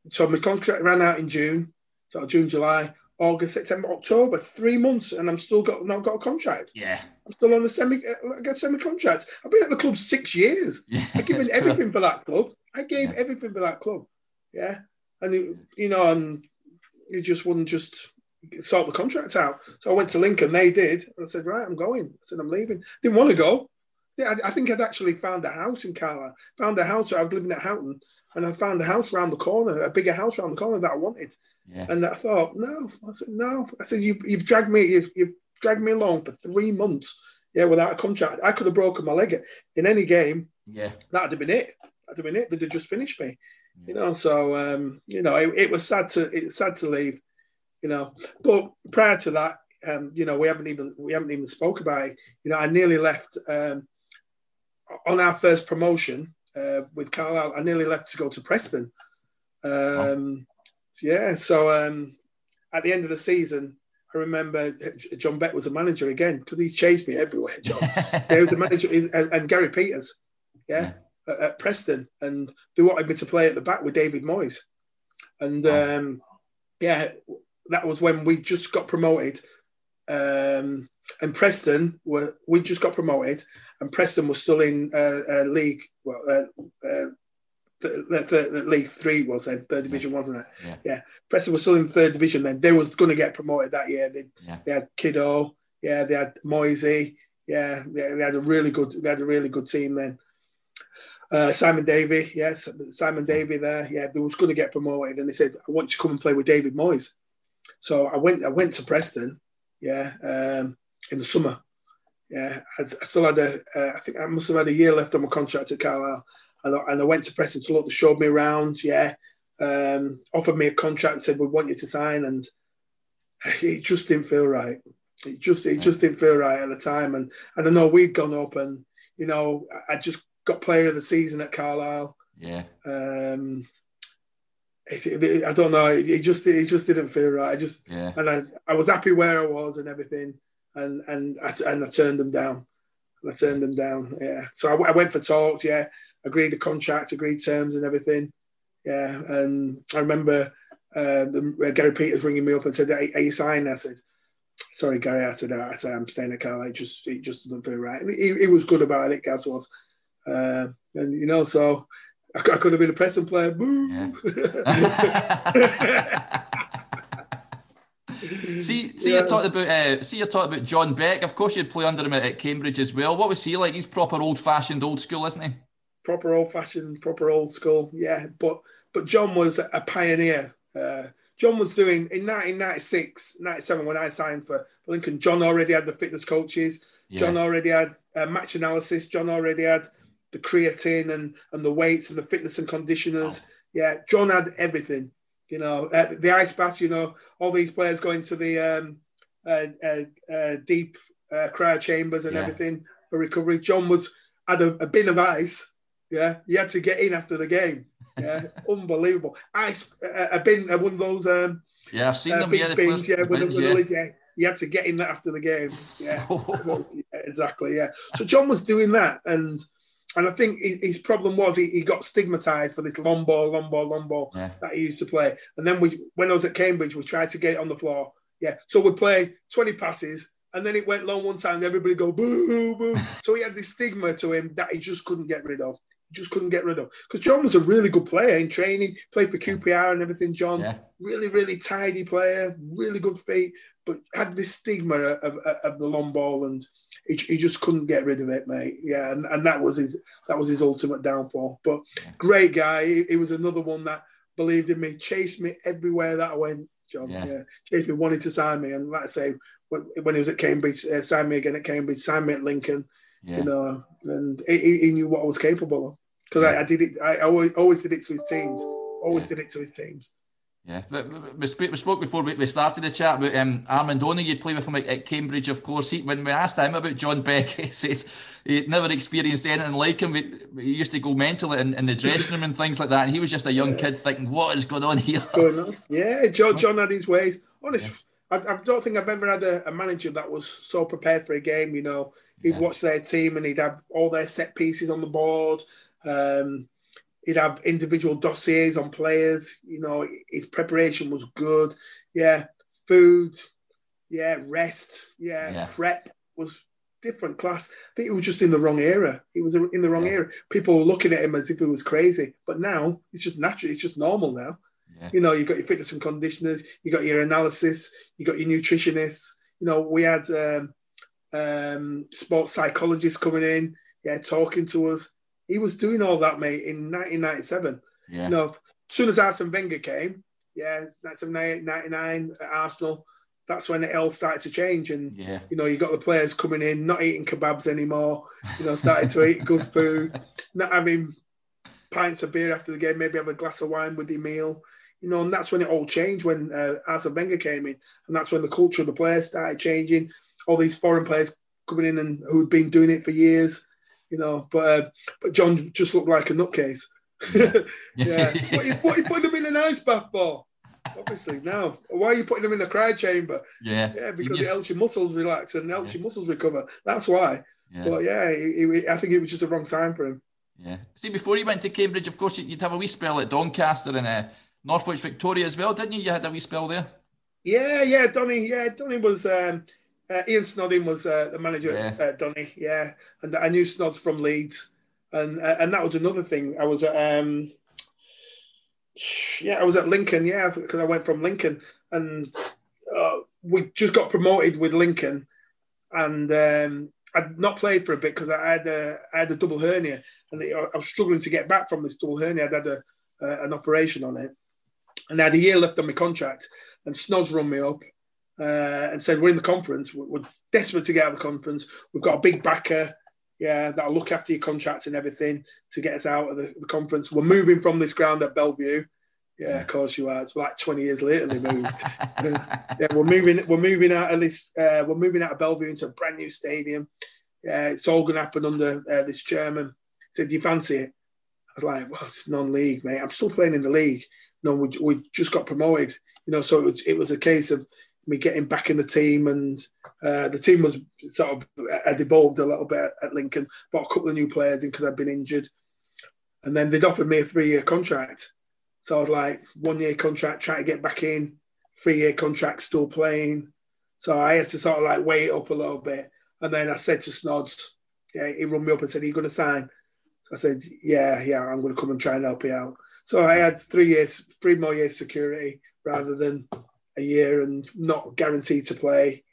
so my contract ran out in June, so June, July, August, September, October, three months, and I'm still got not got a contract. Yeah, I'm still on the semi, I got semi contract. I've been at the club six years. yeah. I've given everything for that club. I gave Yeah. everything for that club. Yeah, and it, you know, and you just wouldn't just sort the contract out. So I went to Lincoln. They did. I said, right, I'm going. I said, I'm leaving. Didn't want to go. Yeah, I, I think I'd actually found a house in Carlisle. Found a house. I was living at Houghton, and I found a house round the corner, a bigger house round the corner that I wanted. Yeah. And I thought, no. I said, no. I said, you, you've dragged me. You've, you've dragged me along for three months. Yeah, without a contract, I could have broken my leg in any game. Yeah. That'd have been it. That'd have been it. They'd have just finished me. You know. So um, you know, it, it was sad to it's sad to leave. You know, but prior to that, um, you know, we haven't even we haven't even spoke about it. You know, I nearly left um, on our first promotion uh, with Carlisle. I nearly left to go to Preston. Um, Yeah, so um, at the end of the season, I remember John Beck was a manager again because he chased me everywhere. John, (laughs) he was the manager, and, Gary Peters, yeah, at, at Preston, and they wanted me to play at the back with David Moyes, and Oh. um, yeah, that was when we just got promoted, um, and Preston were we just got promoted, and Preston was still in uh, uh, league, well, uh, uh, League Three was then third division, wasn't it? Yeah. yeah. Preston was still in third division then. They was going to get promoted that year. They, Yeah. they had Kiddo, yeah, they had Moisey, yeah, they, they had a really good, they had a really good team then. Uh, Simon Davey, yes, Simon Davey there, yeah, they was going to get promoted, and they said, "I want you to come and play with David Moyes." So I went, I went to Preston, yeah, um, in the summer, yeah. I, I still had a, uh, I think I must have had a year left on my contract at Carlisle, and I, and I went to Preston to look. They showed me around, yeah, um, offered me a contract, said we want you to sign, and it just didn't feel right. It just, it just didn't feel right at the time, and and I know we'd gone up, and you know, I just got player of the season at Carlisle. Yeah. Um, it, it, I don't know. It, it just it just didn't feel right. I just Yeah. and I, I was happy where I was and everything, and and I, and I turned them down. I turned them down. Yeah. So I, I went for talks. Yeah. Agreed the contract, agreed terms and everything. Yeah. And I remember uh, the, uh, Gary Peters ringing me up and said, "Are, are you signing?" I said, "Sorry, Gary." I said, "I said I'm staying at Carlisle. It just it just doesn't feel right." And he, he was good about it. Gaz was. Uh, and you know, so I, I could have been a Preston player. Boo. (laughs) (laughs) see, see, Yeah. you talked about, uh, see, you talked about John Beck. Of course, you'd play under him at, at Cambridge as well. What was he like? He's proper old-fashioned, old school, isn't he? proper old fashioned, proper old school. Yeah, but but John was a pioneer. Uh, John was doing in 1996, 97 when I signed for Lincoln. John already had the fitness coaches. Yeah. John already had uh, match analysis. John already had the creatine and and the weights and the fitness and conditioners. Yeah, John had everything. You know, uh, the ice baths. You know, all these players going to the um, uh, uh, uh, deep uh, cryo chambers and Yeah. everything for recovery. John was had a, a bin of ice. Yeah, you had to get in after the game. Yeah, (laughs) unbelievable. Ice, uh, a bin, uh, one of those um, Yeah, I've seen uh, them. big yeah, bins. Yeah, the with, the- bins, with yeah. the yeah. You had to get in after the game. Yeah. (laughs) (laughs) Yeah, exactly. Yeah. So John was doing that, and and I think his, problem was he, he got stigmatized for this long ball, long ball, long ball Yeah. that he used to play. And then we, when I was at Cambridge, we tried to get it on the floor. Yeah. So we play twenty passes, and then it went long one time. And everybody go boo boo. (laughs) so he had this stigma to him that he just couldn't get rid of. Just couldn't get rid of because John was a really good player in training, played for QPR and everything. John, Yeah. really, really tidy player, really good feet, but had this stigma of, of, of the long ball, and he, he just couldn't get rid of it, mate. Yeah, and, and that was his that was his ultimate downfall. But great guy. He, he was another one that believed in me, chased me everywhere that I went. John, Yeah. yeah, chased me, wanted to sign me, and like I say, when, when he was at Cambridge, uh, signed me again at Cambridge, signed me at Lincoln. Yeah. You know, and he, he knew what I was capable of because I, I did it. I always always did it to his teams. Always did it to his teams. Yeah, but we, we, spoke, before we, started the chat about um, Armand One. You'd play with him at, Cambridge, of course. He, when we asked him about John Beck, (laughs) he says he'd never experienced anything like him. He, used to go mental in, in the dressing room and things like that. And he was just a young kid thinking, what is going on here? Going on. Yeah, John, John had his ways. Honest, I, I don't think I've ever had a, a manager that was so prepared for a game. You know, he'd Yeah. watch their team and he'd have all their set pieces on the board. Um, he'd have individual dossiers on players. You know, his preparation was good. Yeah, food, yeah, rest, yeah, Yeah. prep was different class. I think it was just in the wrong era. He was in the wrong Yeah. era. People were looking at him as if he was crazy, but now it's just natural. It's just normal now. Yeah. You know, you've got your fitness and conditioners, you got your analysis, you got your nutritionists. You know, we had um, um, sports psychologists coming in, yeah, talking to us. He was doing all that, mate, in 1997. Yeah. You know, as soon as Arsene Wenger came, yeah, 1998, 99 at Arsenal, that's when it all started to change. And, Yeah. you know, you got the players coming in, not eating kebabs anymore, you know, starting to eat good food, (laughs) not having pints of beer after the game, maybe have a glass of wine with your meal. You know, and that's when it all changed when uh, Arsene Wenger came in. And that's when the culture of the players started changing. All these foreign players coming in and who'd been doing it for years, you know. But uh, but John just looked like a nutcase. (laughs) yeah. what, are you, what you putting him in an ice bath for? Obviously, now. Why are you putting him in a cry chamber? yeah. Yeah, because just- it helps your muscles relax and helps Yeah. your muscles recover. That's why. yeah. But yeah, it, it- I think it was just the wrong time for him. Yeah. See, before you went to Cambridge, of course, you'd have a wee spell at Doncaster and uh, Northwich Victoria as well, didn't you? You had a wee spell there. Yeah, yeah, Donny. Yeah, Donny was. Um, uh, Ian Snodin was uh, the manager at Yeah. uh, Donny. Yeah, and I knew Snods from Leeds, and uh, and that was another thing. I was at. Um, yeah, I was at Lincoln. Yeah, because I went from Lincoln, and uh, we just got promoted with Lincoln, and um, I'd not played for a bit because I had a I had a double hernia, and I was struggling to get back from this double hernia. I'd had a, uh, an operation on it, and I had a year left on my contract. And Snods run me up uh, and said, "We're in the conference. We're, we're desperate to get out of the conference. We've got a big backer, yeah, that'll look after your contracts and everything to get us out of the, the conference. We're moving from this ground at Belle Vue." Yeah, of course you are. It's like 20 years later they moved. (laughs) (laughs) yeah, we're moving. We're moving out of this. Uh, we're moving out of Belle Vue into a brand new stadium. Yeah, it's all going to happen under uh, this chairman. Said, "Do you fancy it?" I was like, "Well, it's non-league, mate. I'm still playing in the league. No, we, we just got promoted. You know, so it was it was a case of me getting back in the team, and uh, the team was sort of had evolved a little bit at Lincoln. Bought a couple of new players in because I'd been injured, and then they'd offered me a three-year contract. So I was like, one-year contract, try to get back in. Three-year contract, still playing. So I had to sort of like weigh it up a little bit, and then I said to Snods, yeah, he rung me up and said, "Are you going to sign?" So I said, "Yeah, yeah, I'm going to come and try and help you out." So I had three years, three more years security rather than a year and not guaranteed to play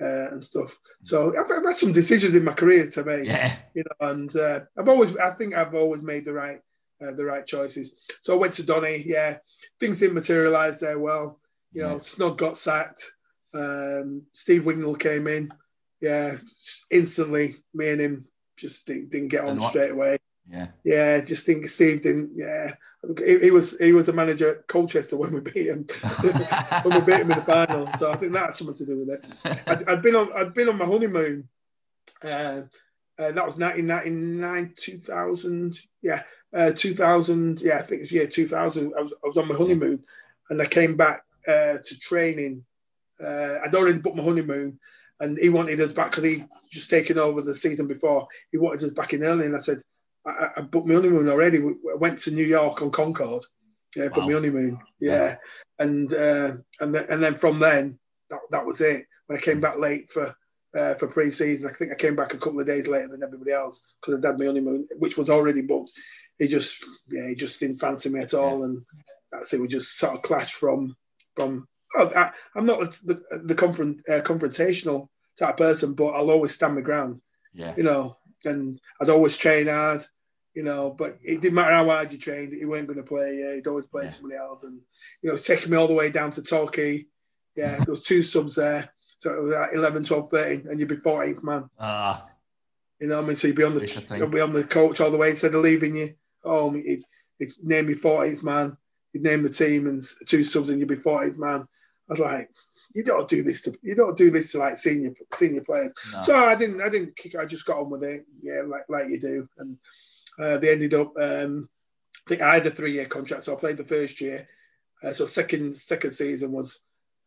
uh, and stuff. So I've, I've had some decisions in my career to make, Yeah. you know, and uh, I've always, I think I've always made the right, uh, the right choices. So I went to Donny. Yeah, things didn't materialise there well. You know, Yeah. Snod got sacked. Um, Steve Wignall came in. Yeah, instantly, me and him just didn't, didn't get on straight away. Yeah. Yeah, just think Steve didn't. Yeah, he, he was he was the manager at Colchester when we beat him (laughs) when we beat him in the final. So I think that had something to do with it. I'd, I'd been on I'd been on my honeymoon. Uh, uh, that was 1999, 2000. Yeah, uh, 2000. Yeah, I think it was year 2000. I was, I was on my honeymoon, and I came back uh, to training. Uh, I'd already booked my honeymoon, and he wanted us back because he just taken over the season before. He wanted us back in early, and I said, I, I booked my honeymoon already. We, I went to New York on Concorde yeah, for Wow. my honeymoon. Yeah, and uh, and then, and then from then that, that was it. When I came back late for uh, for pre-season, I think I came back a couple of days later than everybody else because I'd had my honeymoon, which was already booked. He just yeah, he just didn't fancy me at all, and that's it. We just sort of clashed from from. Oh, I, I'm not the the, the confront, uh, confrontational type person, but I'll always stand my ground Yeah. you know, and I'd always train hard, you know, but it didn't matter how hard you trained, he weren't going to play. Yeah, he'd always play Yeah. somebody else. And, you know, it's taking me all the way down to Torquay. Yeah, (laughs) there was two subs there. So it was like 11, 12, 13, and you'd be 14th man. Ah. You know what I mean? So you'd be on the, you'd be on the coach all the way instead of leaving you. Oh, he'd, he'd name me 14th man. He'd name the team and two subs and you'd be 14th man. I was like, you don't do this to you don't do this to like senior senior players. no. So I didn't, I didn't kick. I just got on with it, yeah, like like you do. And uh, they ended up. Um, I think I had a three-year contract, so I played the first year. Uh, so second second season was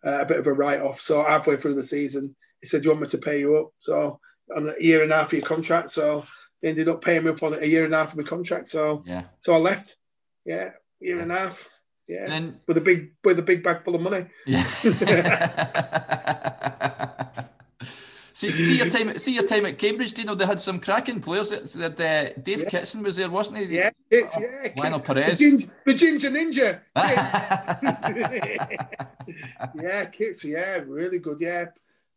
uh, a bit of a write-off. So halfway through the season, he said, "Do you want me to pay you up?" So on a year and a half of your contract. So they ended up paying me up on a year and a half of my contract. So yeah. so I left. Yeah, year and a half. Yeah, then, with a big with a big bag full of money. Yeah. (laughs) see, see your time. See your time at Cambridge. Do you know they had some cracking players? That, that uh, Dave yeah. Kitson was there, wasn't he? Yeah, it's oh, yeah. Lionel Perez, the ginger, the ginger ninja. (laughs) (laughs) yeah, Kits. Yeah, really good. Yeah,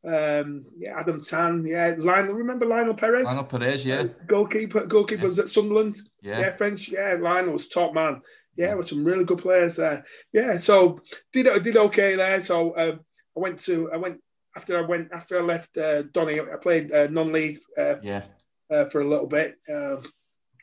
um, yeah, Adam Tann, yeah, Lionel. Remember Lionel Perez? Lionel Perez, yeah. Uh, goalkeeper, goalkeeper yeah. was at Sunderland. Yeah. yeah, French. Yeah, Lionel was top man. Yeah, with some really good players there. Yeah, so did did okay there. So uh, I went to I went after I went after I left uh, Donny. I played uh, non-league. Uh, yeah. Uh, for a little bit. Uh,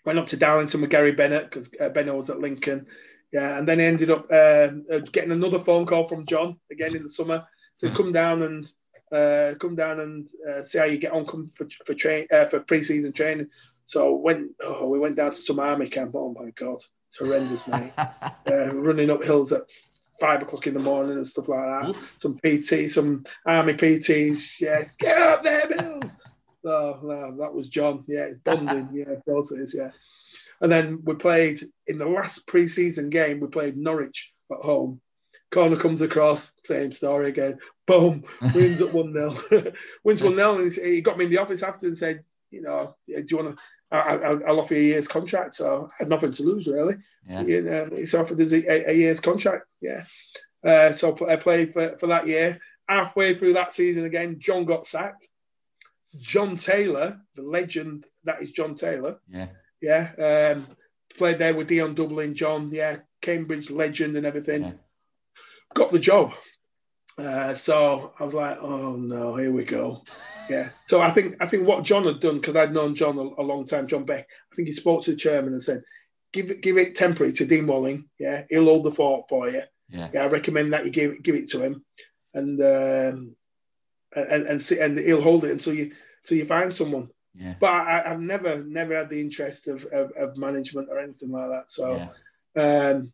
went up to Darlington with Gary Bennett because uh, Bennett was at Lincoln. Yeah, and then ended up uh, uh, getting another phone call from John again in the summer to hmm. come down and uh, come down and uh, see how you get on. Come for for train uh, for pre-season training. So when oh, we went down to some army camp. Oh my god, it's horrendous, (laughs) mate. uh, running up hills at five o'clock in the morning and stuff like that. Oof. Some PT, some army PTs. Yeah, get up there, Bills. (laughs) oh no, that was John. Yeah, it's bonding. (laughs) yeah, of course it is. Yeah. And then we played in the last pre-season game. We played Norwich at home. Corner comes across, same story again. Boom, wins at 1 0. wins 1 0. And he got me in the office after and said, You know, do you want to? I, will offer you a year's contract. So I had nothing to lose, really. Yeah. You know, he's offered us a, a, year's contract. Yeah. Uh, so I played for, for that year. Halfway through that season again, John got sacked. John Taylor, the legend that is John Taylor. Yeah. Yeah. Um, played there with Dion Dublin, John. Yeah. Cambridge legend and everything. Yeah. Got the job. Uh, so I was like, oh no, here we go. Yeah. So I think I think what John had done because I'd known John a, a, long time, John Beck. I think he spoke to the chairman and said, give it give it temporary to Dean Walling. Yeah, he'll hold the fort for you. Yeah. yeah I recommend that you give it give it to him, and um, and and see, and he'll hold it until you until you find someone. Yeah. But I, have never never had the interest of, of, of, management or anything like that. So yeah. um,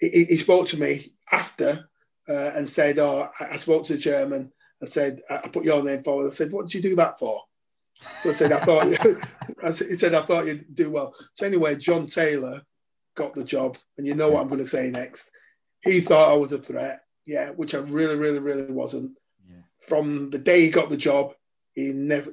he, he spoke to me after uh, and said, "Oh, I, spoke to the chairman and said I put your name forward." I said, "What did you do that for?" So I said, "I thought." (laughs) he said, "I thought you'd do well." So anyway, John Taylor got the job, and you know what I'm going to say next. He thought I was a threat, yeah, which I really, really, really wasn't. Yeah. From the day he got the job, he never.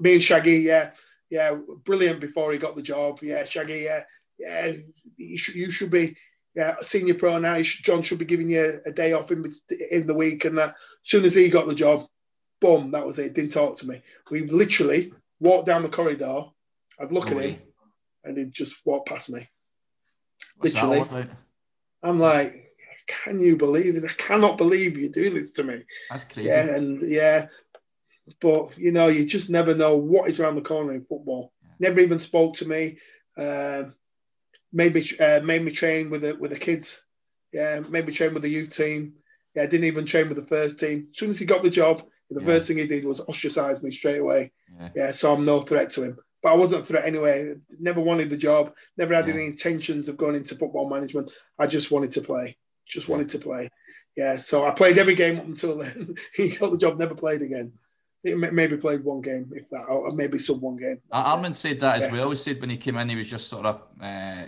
Me and Shaggy, yeah, yeah, brilliant. Before he got the job, yeah, Shaggy, yeah, yeah, you should, you should be yeah, senior pro now. John should be giving you a day off in, in the week. And that. as soon as he got the job, boom, that was it. Didn't talk to me. We literally walked down the corridor. I'd look at him, and he'd just walk past me. What's literally, I'm like, can you believe this? I cannot believe you're doing this to me. That's crazy. Yeah, and yeah, but you know, you just never know what is around the corner in football. Yeah. Never even spoke to me. Um, made me uh, made me train with the with the kids. Yeah, made me train with the youth team. Yeah, didn't even train with the first team. As soon as he got the job, the yeah. first thing he did was ostracize me straight away. Yeah. yeah. so I'm no threat to him. But I wasn't a threat anyway. Never wanted the job. Never had yeah. any intentions of going into football management. I just wanted to play. Just wanted to play. Yeah, so I played every game up until then. (laughs) he got the job. Never played again. He maybe played one game, if that, or maybe sub one game. Armand said that as yeah. well. He said when he came in, he was just sort of. Uh,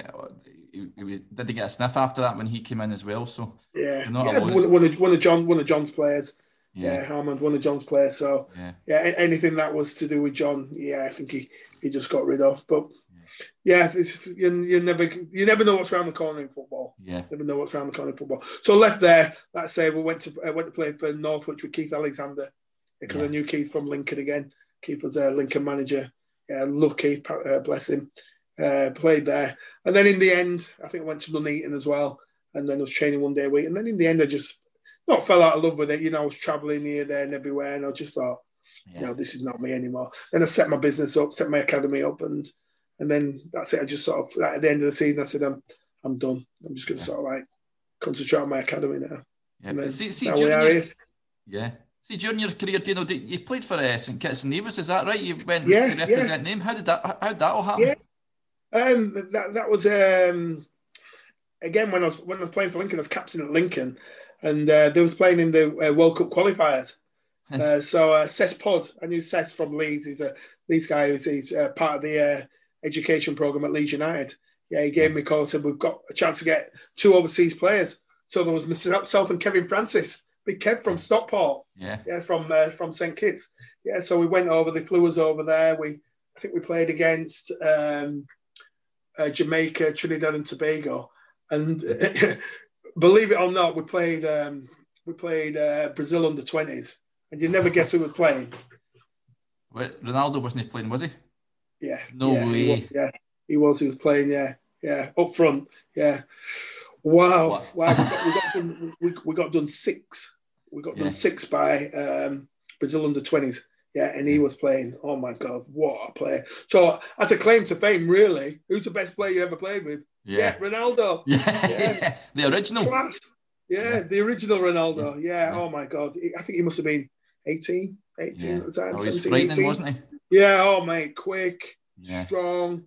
he, he was, did he get a sniff after that when he came in as well? So yeah, yeah one, one, of, one of John, one of John's players. Yeah, yeah Armand, one of John's players. So yeah. yeah, anything that was to do with John, yeah, I think he, he just got rid of. But yeah, you, you never you never know what's around the corner in football. Yeah, never know what's around the corner in football. So left there. Let's say we went to uh, went to play for Northwich with Keith Alexander because yeah. I knew Keith from Lincoln again. Keith was a Lincoln manager. Yeah, love Keith, uh, bless him. Uh, played there. And then in the end, I think I went to Nuneaton as well. And then I was training one day a week. And then in the end, I just not fell out of love with it. You know, I was traveling here, there, and everywhere. And I just thought, yeah. you know, this is not me anymore. Then I set my business up, set my academy up. And and then that's it. I just sort of, at the end of the season, I said, I'm, I'm done. I'm just going to yeah. sort of like concentrate on my academy now. Yeah, then, see, see, juniors, yeah. See, during your career, do you played for uh, St Kitts and Nevis, is that right? You went yeah, to represent yeah. name. How did that? How did that all happen? Yeah, um, that that was um, again when I was when I was playing for Lincoln, I was captain at Lincoln, and uh, they was playing in the uh, World Cup qualifiers. uh, so uh, Seth Pod, I knew Seth from Leeds. He's a Leeds guy. Who's he's uh, part of the uh, education program at Leeds United. Yeah, he gave me a call and said we've got a chance to get two overseas players. So there was myself and Kevin Francis, big Kev from Stockport. Yeah, yeah, from uh, from St Kitts. Yeah, so we went over. They flew us over there. We I think we played against um, uh, Jamaica, Trinidad and Tobago, and (laughs) believe it or not, we played um, we played uh, Brazil under twenties, and you never guess who was playing. Wait, Ronaldo wasn't he playing? Was he? Yeah. No yeah, way. He was, yeah, he was. He was playing. Yeah, yeah, up front. Yeah. Wow, what? wow. We got, we got, done, we, we got done six. We got yeah. done six by um, Brazil under twenties. Yeah, and he was playing. Oh my God, what a player! So that's a claim to fame, really. Who's the best player you ever played with? Yeah, yeah Ronaldo. (laughs) Yeah. yeah. the original. Class. Yeah, the original Ronaldo. Yeah. Oh my God, I think he must have been 18, 18 at the time. Oh, he was 18. wasn't he? Yeah. Oh mate, quick, strong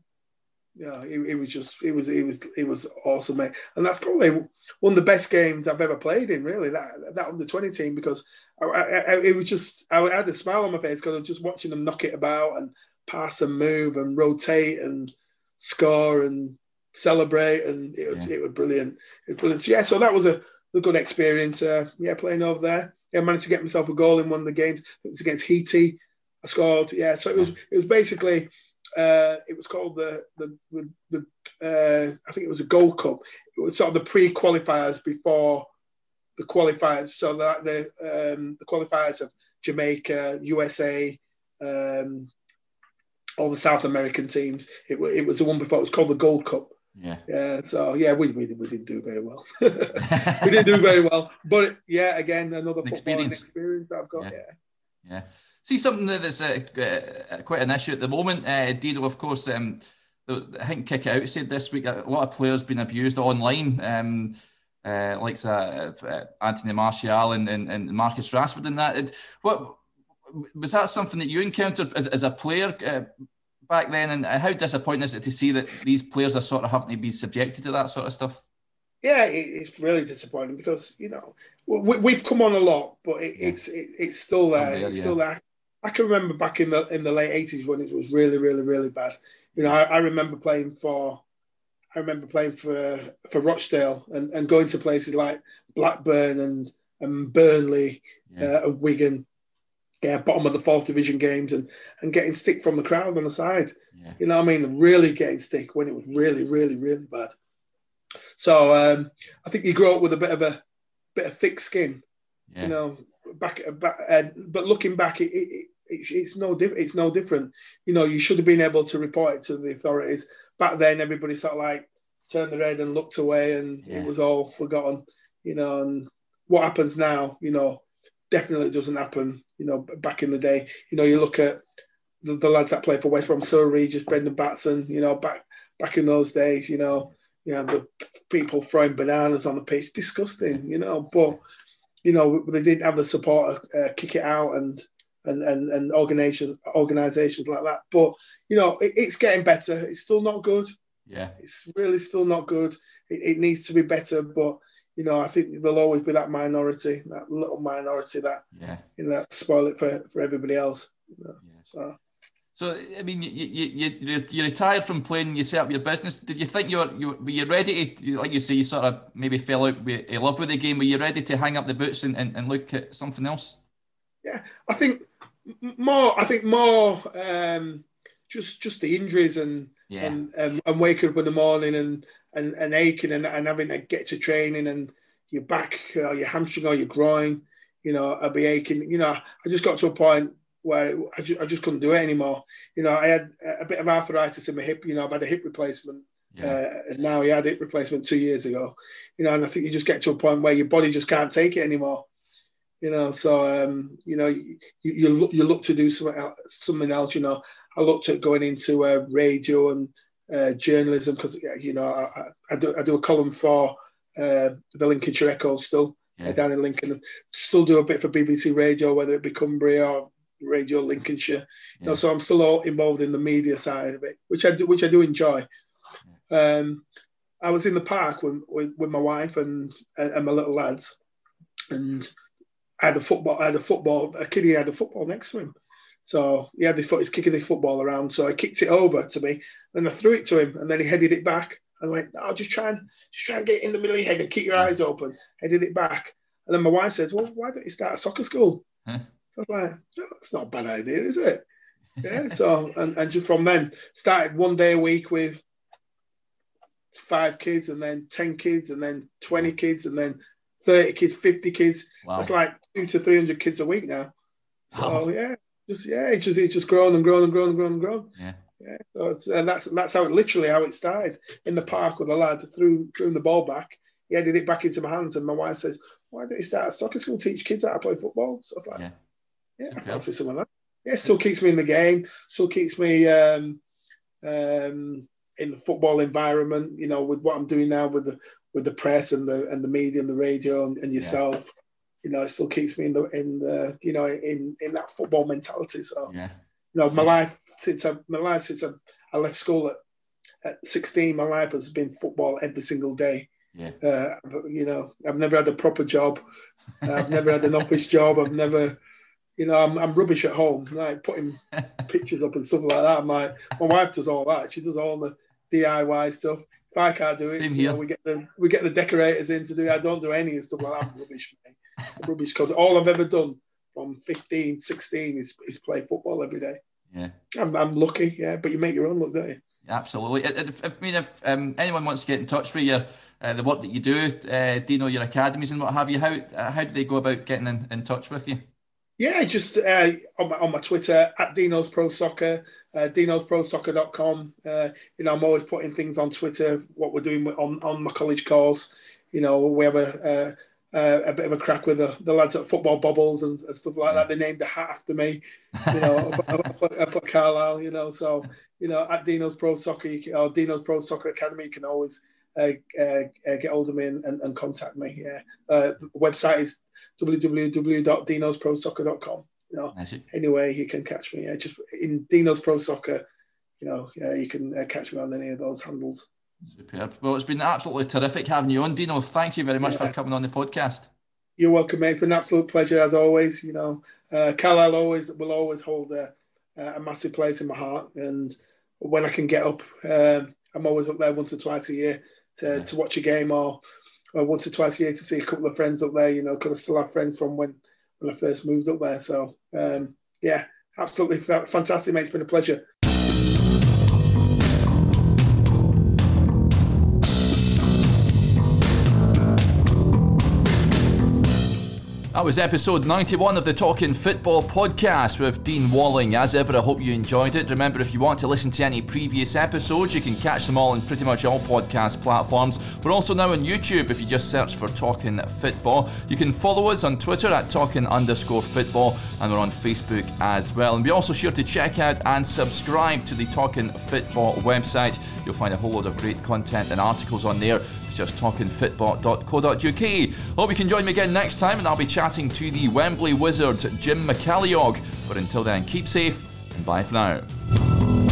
yeah, it, it, was just it was it was it was awesome, mate. And that's probably one of the best games I've ever played in. Really, that that under twenty team because I, I, I, it was just I had a smile on my face because I was just watching them knock it about and pass and move and rotate and score and celebrate, and it was yeah. it was brilliant. It was brilliant. So, yeah, so that was a, a good experience. Uh, yeah, playing over there. Yeah, I managed to get myself a goal in one of the games. It was against Haiti. I scored. Yeah, so it was it was basically uh, it was called the the the, the uh, I think it was a Gold Cup. It was sort of the pre-qualifiers before the qualifiers. So that the um, the qualifiers of Jamaica, USA, um, all the South American teams. It, it was the one before. It was called the Gold Cup. Yeah. Yeah. So yeah, we, we, we didn't do very well. (laughs) (laughs) we didn't do very well. But yeah, again, another experience. experience I've got. Yeah. yeah. Yeah see something that's uh, uh, quite an issue at the moment. Uh, Dino, of course, um, I think Kick It Out said this week a lot of players being abused online, um, uh, like uh, Anthony Martial and, and, and, Marcus Rashford and that. What was that something that you encountered as, as a player uh, back then? And how disappointing is it to see that these players are sort of having to be subjected to that sort of stuff? Yeah, it's really disappointing because you know we, have come on a lot, but it, yeah. it's it, it's still there. it's yeah. still there. I can remember back in the in the late eighties when it was really, really, really bad. You know, I, I, remember playing for, I remember playing for for Rochdale and, and going to places like Blackburn and and Burnley yeah. uh, and Wigan, yeah, bottom of the fourth division games and and getting stick from the crowd on the side. Yeah. You know, what I mean, really getting stick when it was really, really, really bad. So um, I think you grow up with a bit of a bit of thick skin. Yeah. You know, back, back uh, but looking back, it, it, it's, it's no different. It's no different. You know, you should have been able to report it to the authorities. Back then, everybody sort of like turned their head and looked away, and yeah. it was all forgotten. You know, and what happens now? You know, definitely doesn't happen. You know, back in the day, you know, you look at the, the lads that played for West Brom, Cyrille Regis, Brendan Batson. You know, back back in those days, you know, you know the people throwing bananas on the pitch, disgusting. You know, but you know they didn't have the support, uh, kick it out, and and and, and organizations organizations like that. But you know, it, it's getting better. It's still not good. Yeah, it's really still not good. It, it, needs to be better, but you know, I think there'll always be that minority, that little minority that yeah, you know, that spoil it for, for everybody else. You know? yeah. So. So I mean, you, you you you retired from playing. You set up your business. Did you think you were you were you ready to like you say you sort of maybe fell out with love with the game? Were you ready to hang up the boots and, and, and look at something else? Yeah, I think more. I think more. Um, just just the injuries and yeah. and, and and waking up in the morning and and, and aching and, and having to get to training and your back or your hamstring or your groin, you know, I'd be aching. You know, I just got to a point where I just, I just couldn't do it anymore. You know, I had a bit of arthritis in my hip. You know, I've had a hip replacement. Yeah. Uh, and now he had hip replacement two years ago. You know, and I think you just get to a point where your body just can't take it anymore you know. So um, you know, you, you look you look to do something else, something else. You know, I looked at going into uh, radio and uh, journalism because you know I, I, do I do a column for uh, the Lincolnshire Echo still uh, yeah. down in Lincoln. Still do a bit for BBC Radio, whether it be Cumbria or Radio Lincolnshire. You know, so I'm still all involved in the media side of it, which I do, which I do enjoy. Um, I was in the park with, with, with my wife and, and my little lads, and I had a football. I had a football. A kiddie had a football next to him. So he had his foot. He's kicking his football around. So I kicked it over to me, and I threw it to him, and then he headed it back, And I went, "I'll just try and just try and get in the middle of your head and keep your eyes open." Did it back, and then my wife said, "Well, why don't you start a soccer school?" Huh? So I was like, no, "That's not a bad idea, is it?" yeah. So (laughs) and, and just from then started one day a week with five kids, and then ten kids, and then twenty kids, and then thirty kids, fifty kids. Wow. That's like two to three hundred kids a week now. So oh. yeah, just yeah, it's just it's just grown and grown and grown and grown and grown. Yeah. Yeah, so it's, and that's that's how it literally how it started in the park with a lad threw threw the ball back. He headed it back into my hands, and my wife says, "Why don't you start a soccer school, teach kids how to play football?" So I was like, "Yeah, yeah I fancy some of that." Yeah, still keeps me in the game, still keeps me um, um, in the football environment. You know, with what I'm doing now with the with the press and the and the media and the radio and, and yourself. Yeah. You know, it still keeps me in the in the you know in in that football mentality. So yeah you know, my life since I, my life since I, I left school at, at 16, my life has been football every single day. Yeah. Uh, you know, I've never had a proper job. I've never had an office job. I've never, you know, I'm, I'm rubbish at home, like putting (laughs) pictures up and stuff like that. I'm like, my wife does all that. She does all the DIY stuff. If I can't do it, you know, we get the we get the decorators in to do. It. I don't do any stuff like that. I'm rubbish, mate. I'm rubbish because all I've ever done from 15, 16 is, is play football every day. Yeah. I'm, I'm lucky, yeah, but you make your own luck, don't you? Absolutely. I, I mean, if um, anyone wants to get in touch with you, uh, the work that you do, uh, do you know your academies and what have you? How uh, how do they go about getting in, in touch with you? Yeah, just uh, on, my, on my Twitter at Dino's Pro Soccer, uh, dinosprosoccer.com. Uh, you know, I'm always putting things on Twitter, what we're doing on, on my college course. You know, we have a, a bit of a crack with the, the lads at Football Bubbles and, and stuff like that. They named the hat after me, you know, up, up, up at Carlisle, you know. So, you know, at Dino's Pro Soccer can, or Dino's Pro Soccer Academy, you can always uh, uh, uh, get hold of me and, and, and contact me. Yeah. Uh, website is www.dinosprosoccer.com. You know, anyway, you can catch me. Yeah, just in Dino's Pro Soccer, you know, yeah, you can uh, catch me on any of those handles. Superb. Well, it's been absolutely terrific having you on, Dino. Thank you very much yeah. for coming on the podcast. You're welcome, mate. It's been an absolute pleasure as always. You know, uh, Carlisle always will always hold a, a, massive place in my heart, and when I can get up, um, I'm always up there once or twice a year to, yeah. to watch a game, or, or once or twice a year to see a couple of friends up there. You know, because I still have friends from when when I first moved up there. So um, yeah, absolutely fantastic, mate. It's been a pleasure. That was episode 91 of the Talking Football podcast with Dean Walling. As ever, I hope you enjoyed it. Remember, if you want to listen to any previous episodes, you can catch them all on pretty much all podcast platforms. We're also now on YouTube if you just search for Talking Football. You can follow us on Twitter at Talking underscore football, and we're on Facebook as well. And be also sure to check out and subscribe to the Talking Football website. You'll find a whole lot of great content and articles on there just talkingfootball.co.uk. Hope you can join me again next time, and I'll be chatting to the Wembley wizard, Jim McCalliog. But until then, keep safe and bye for now.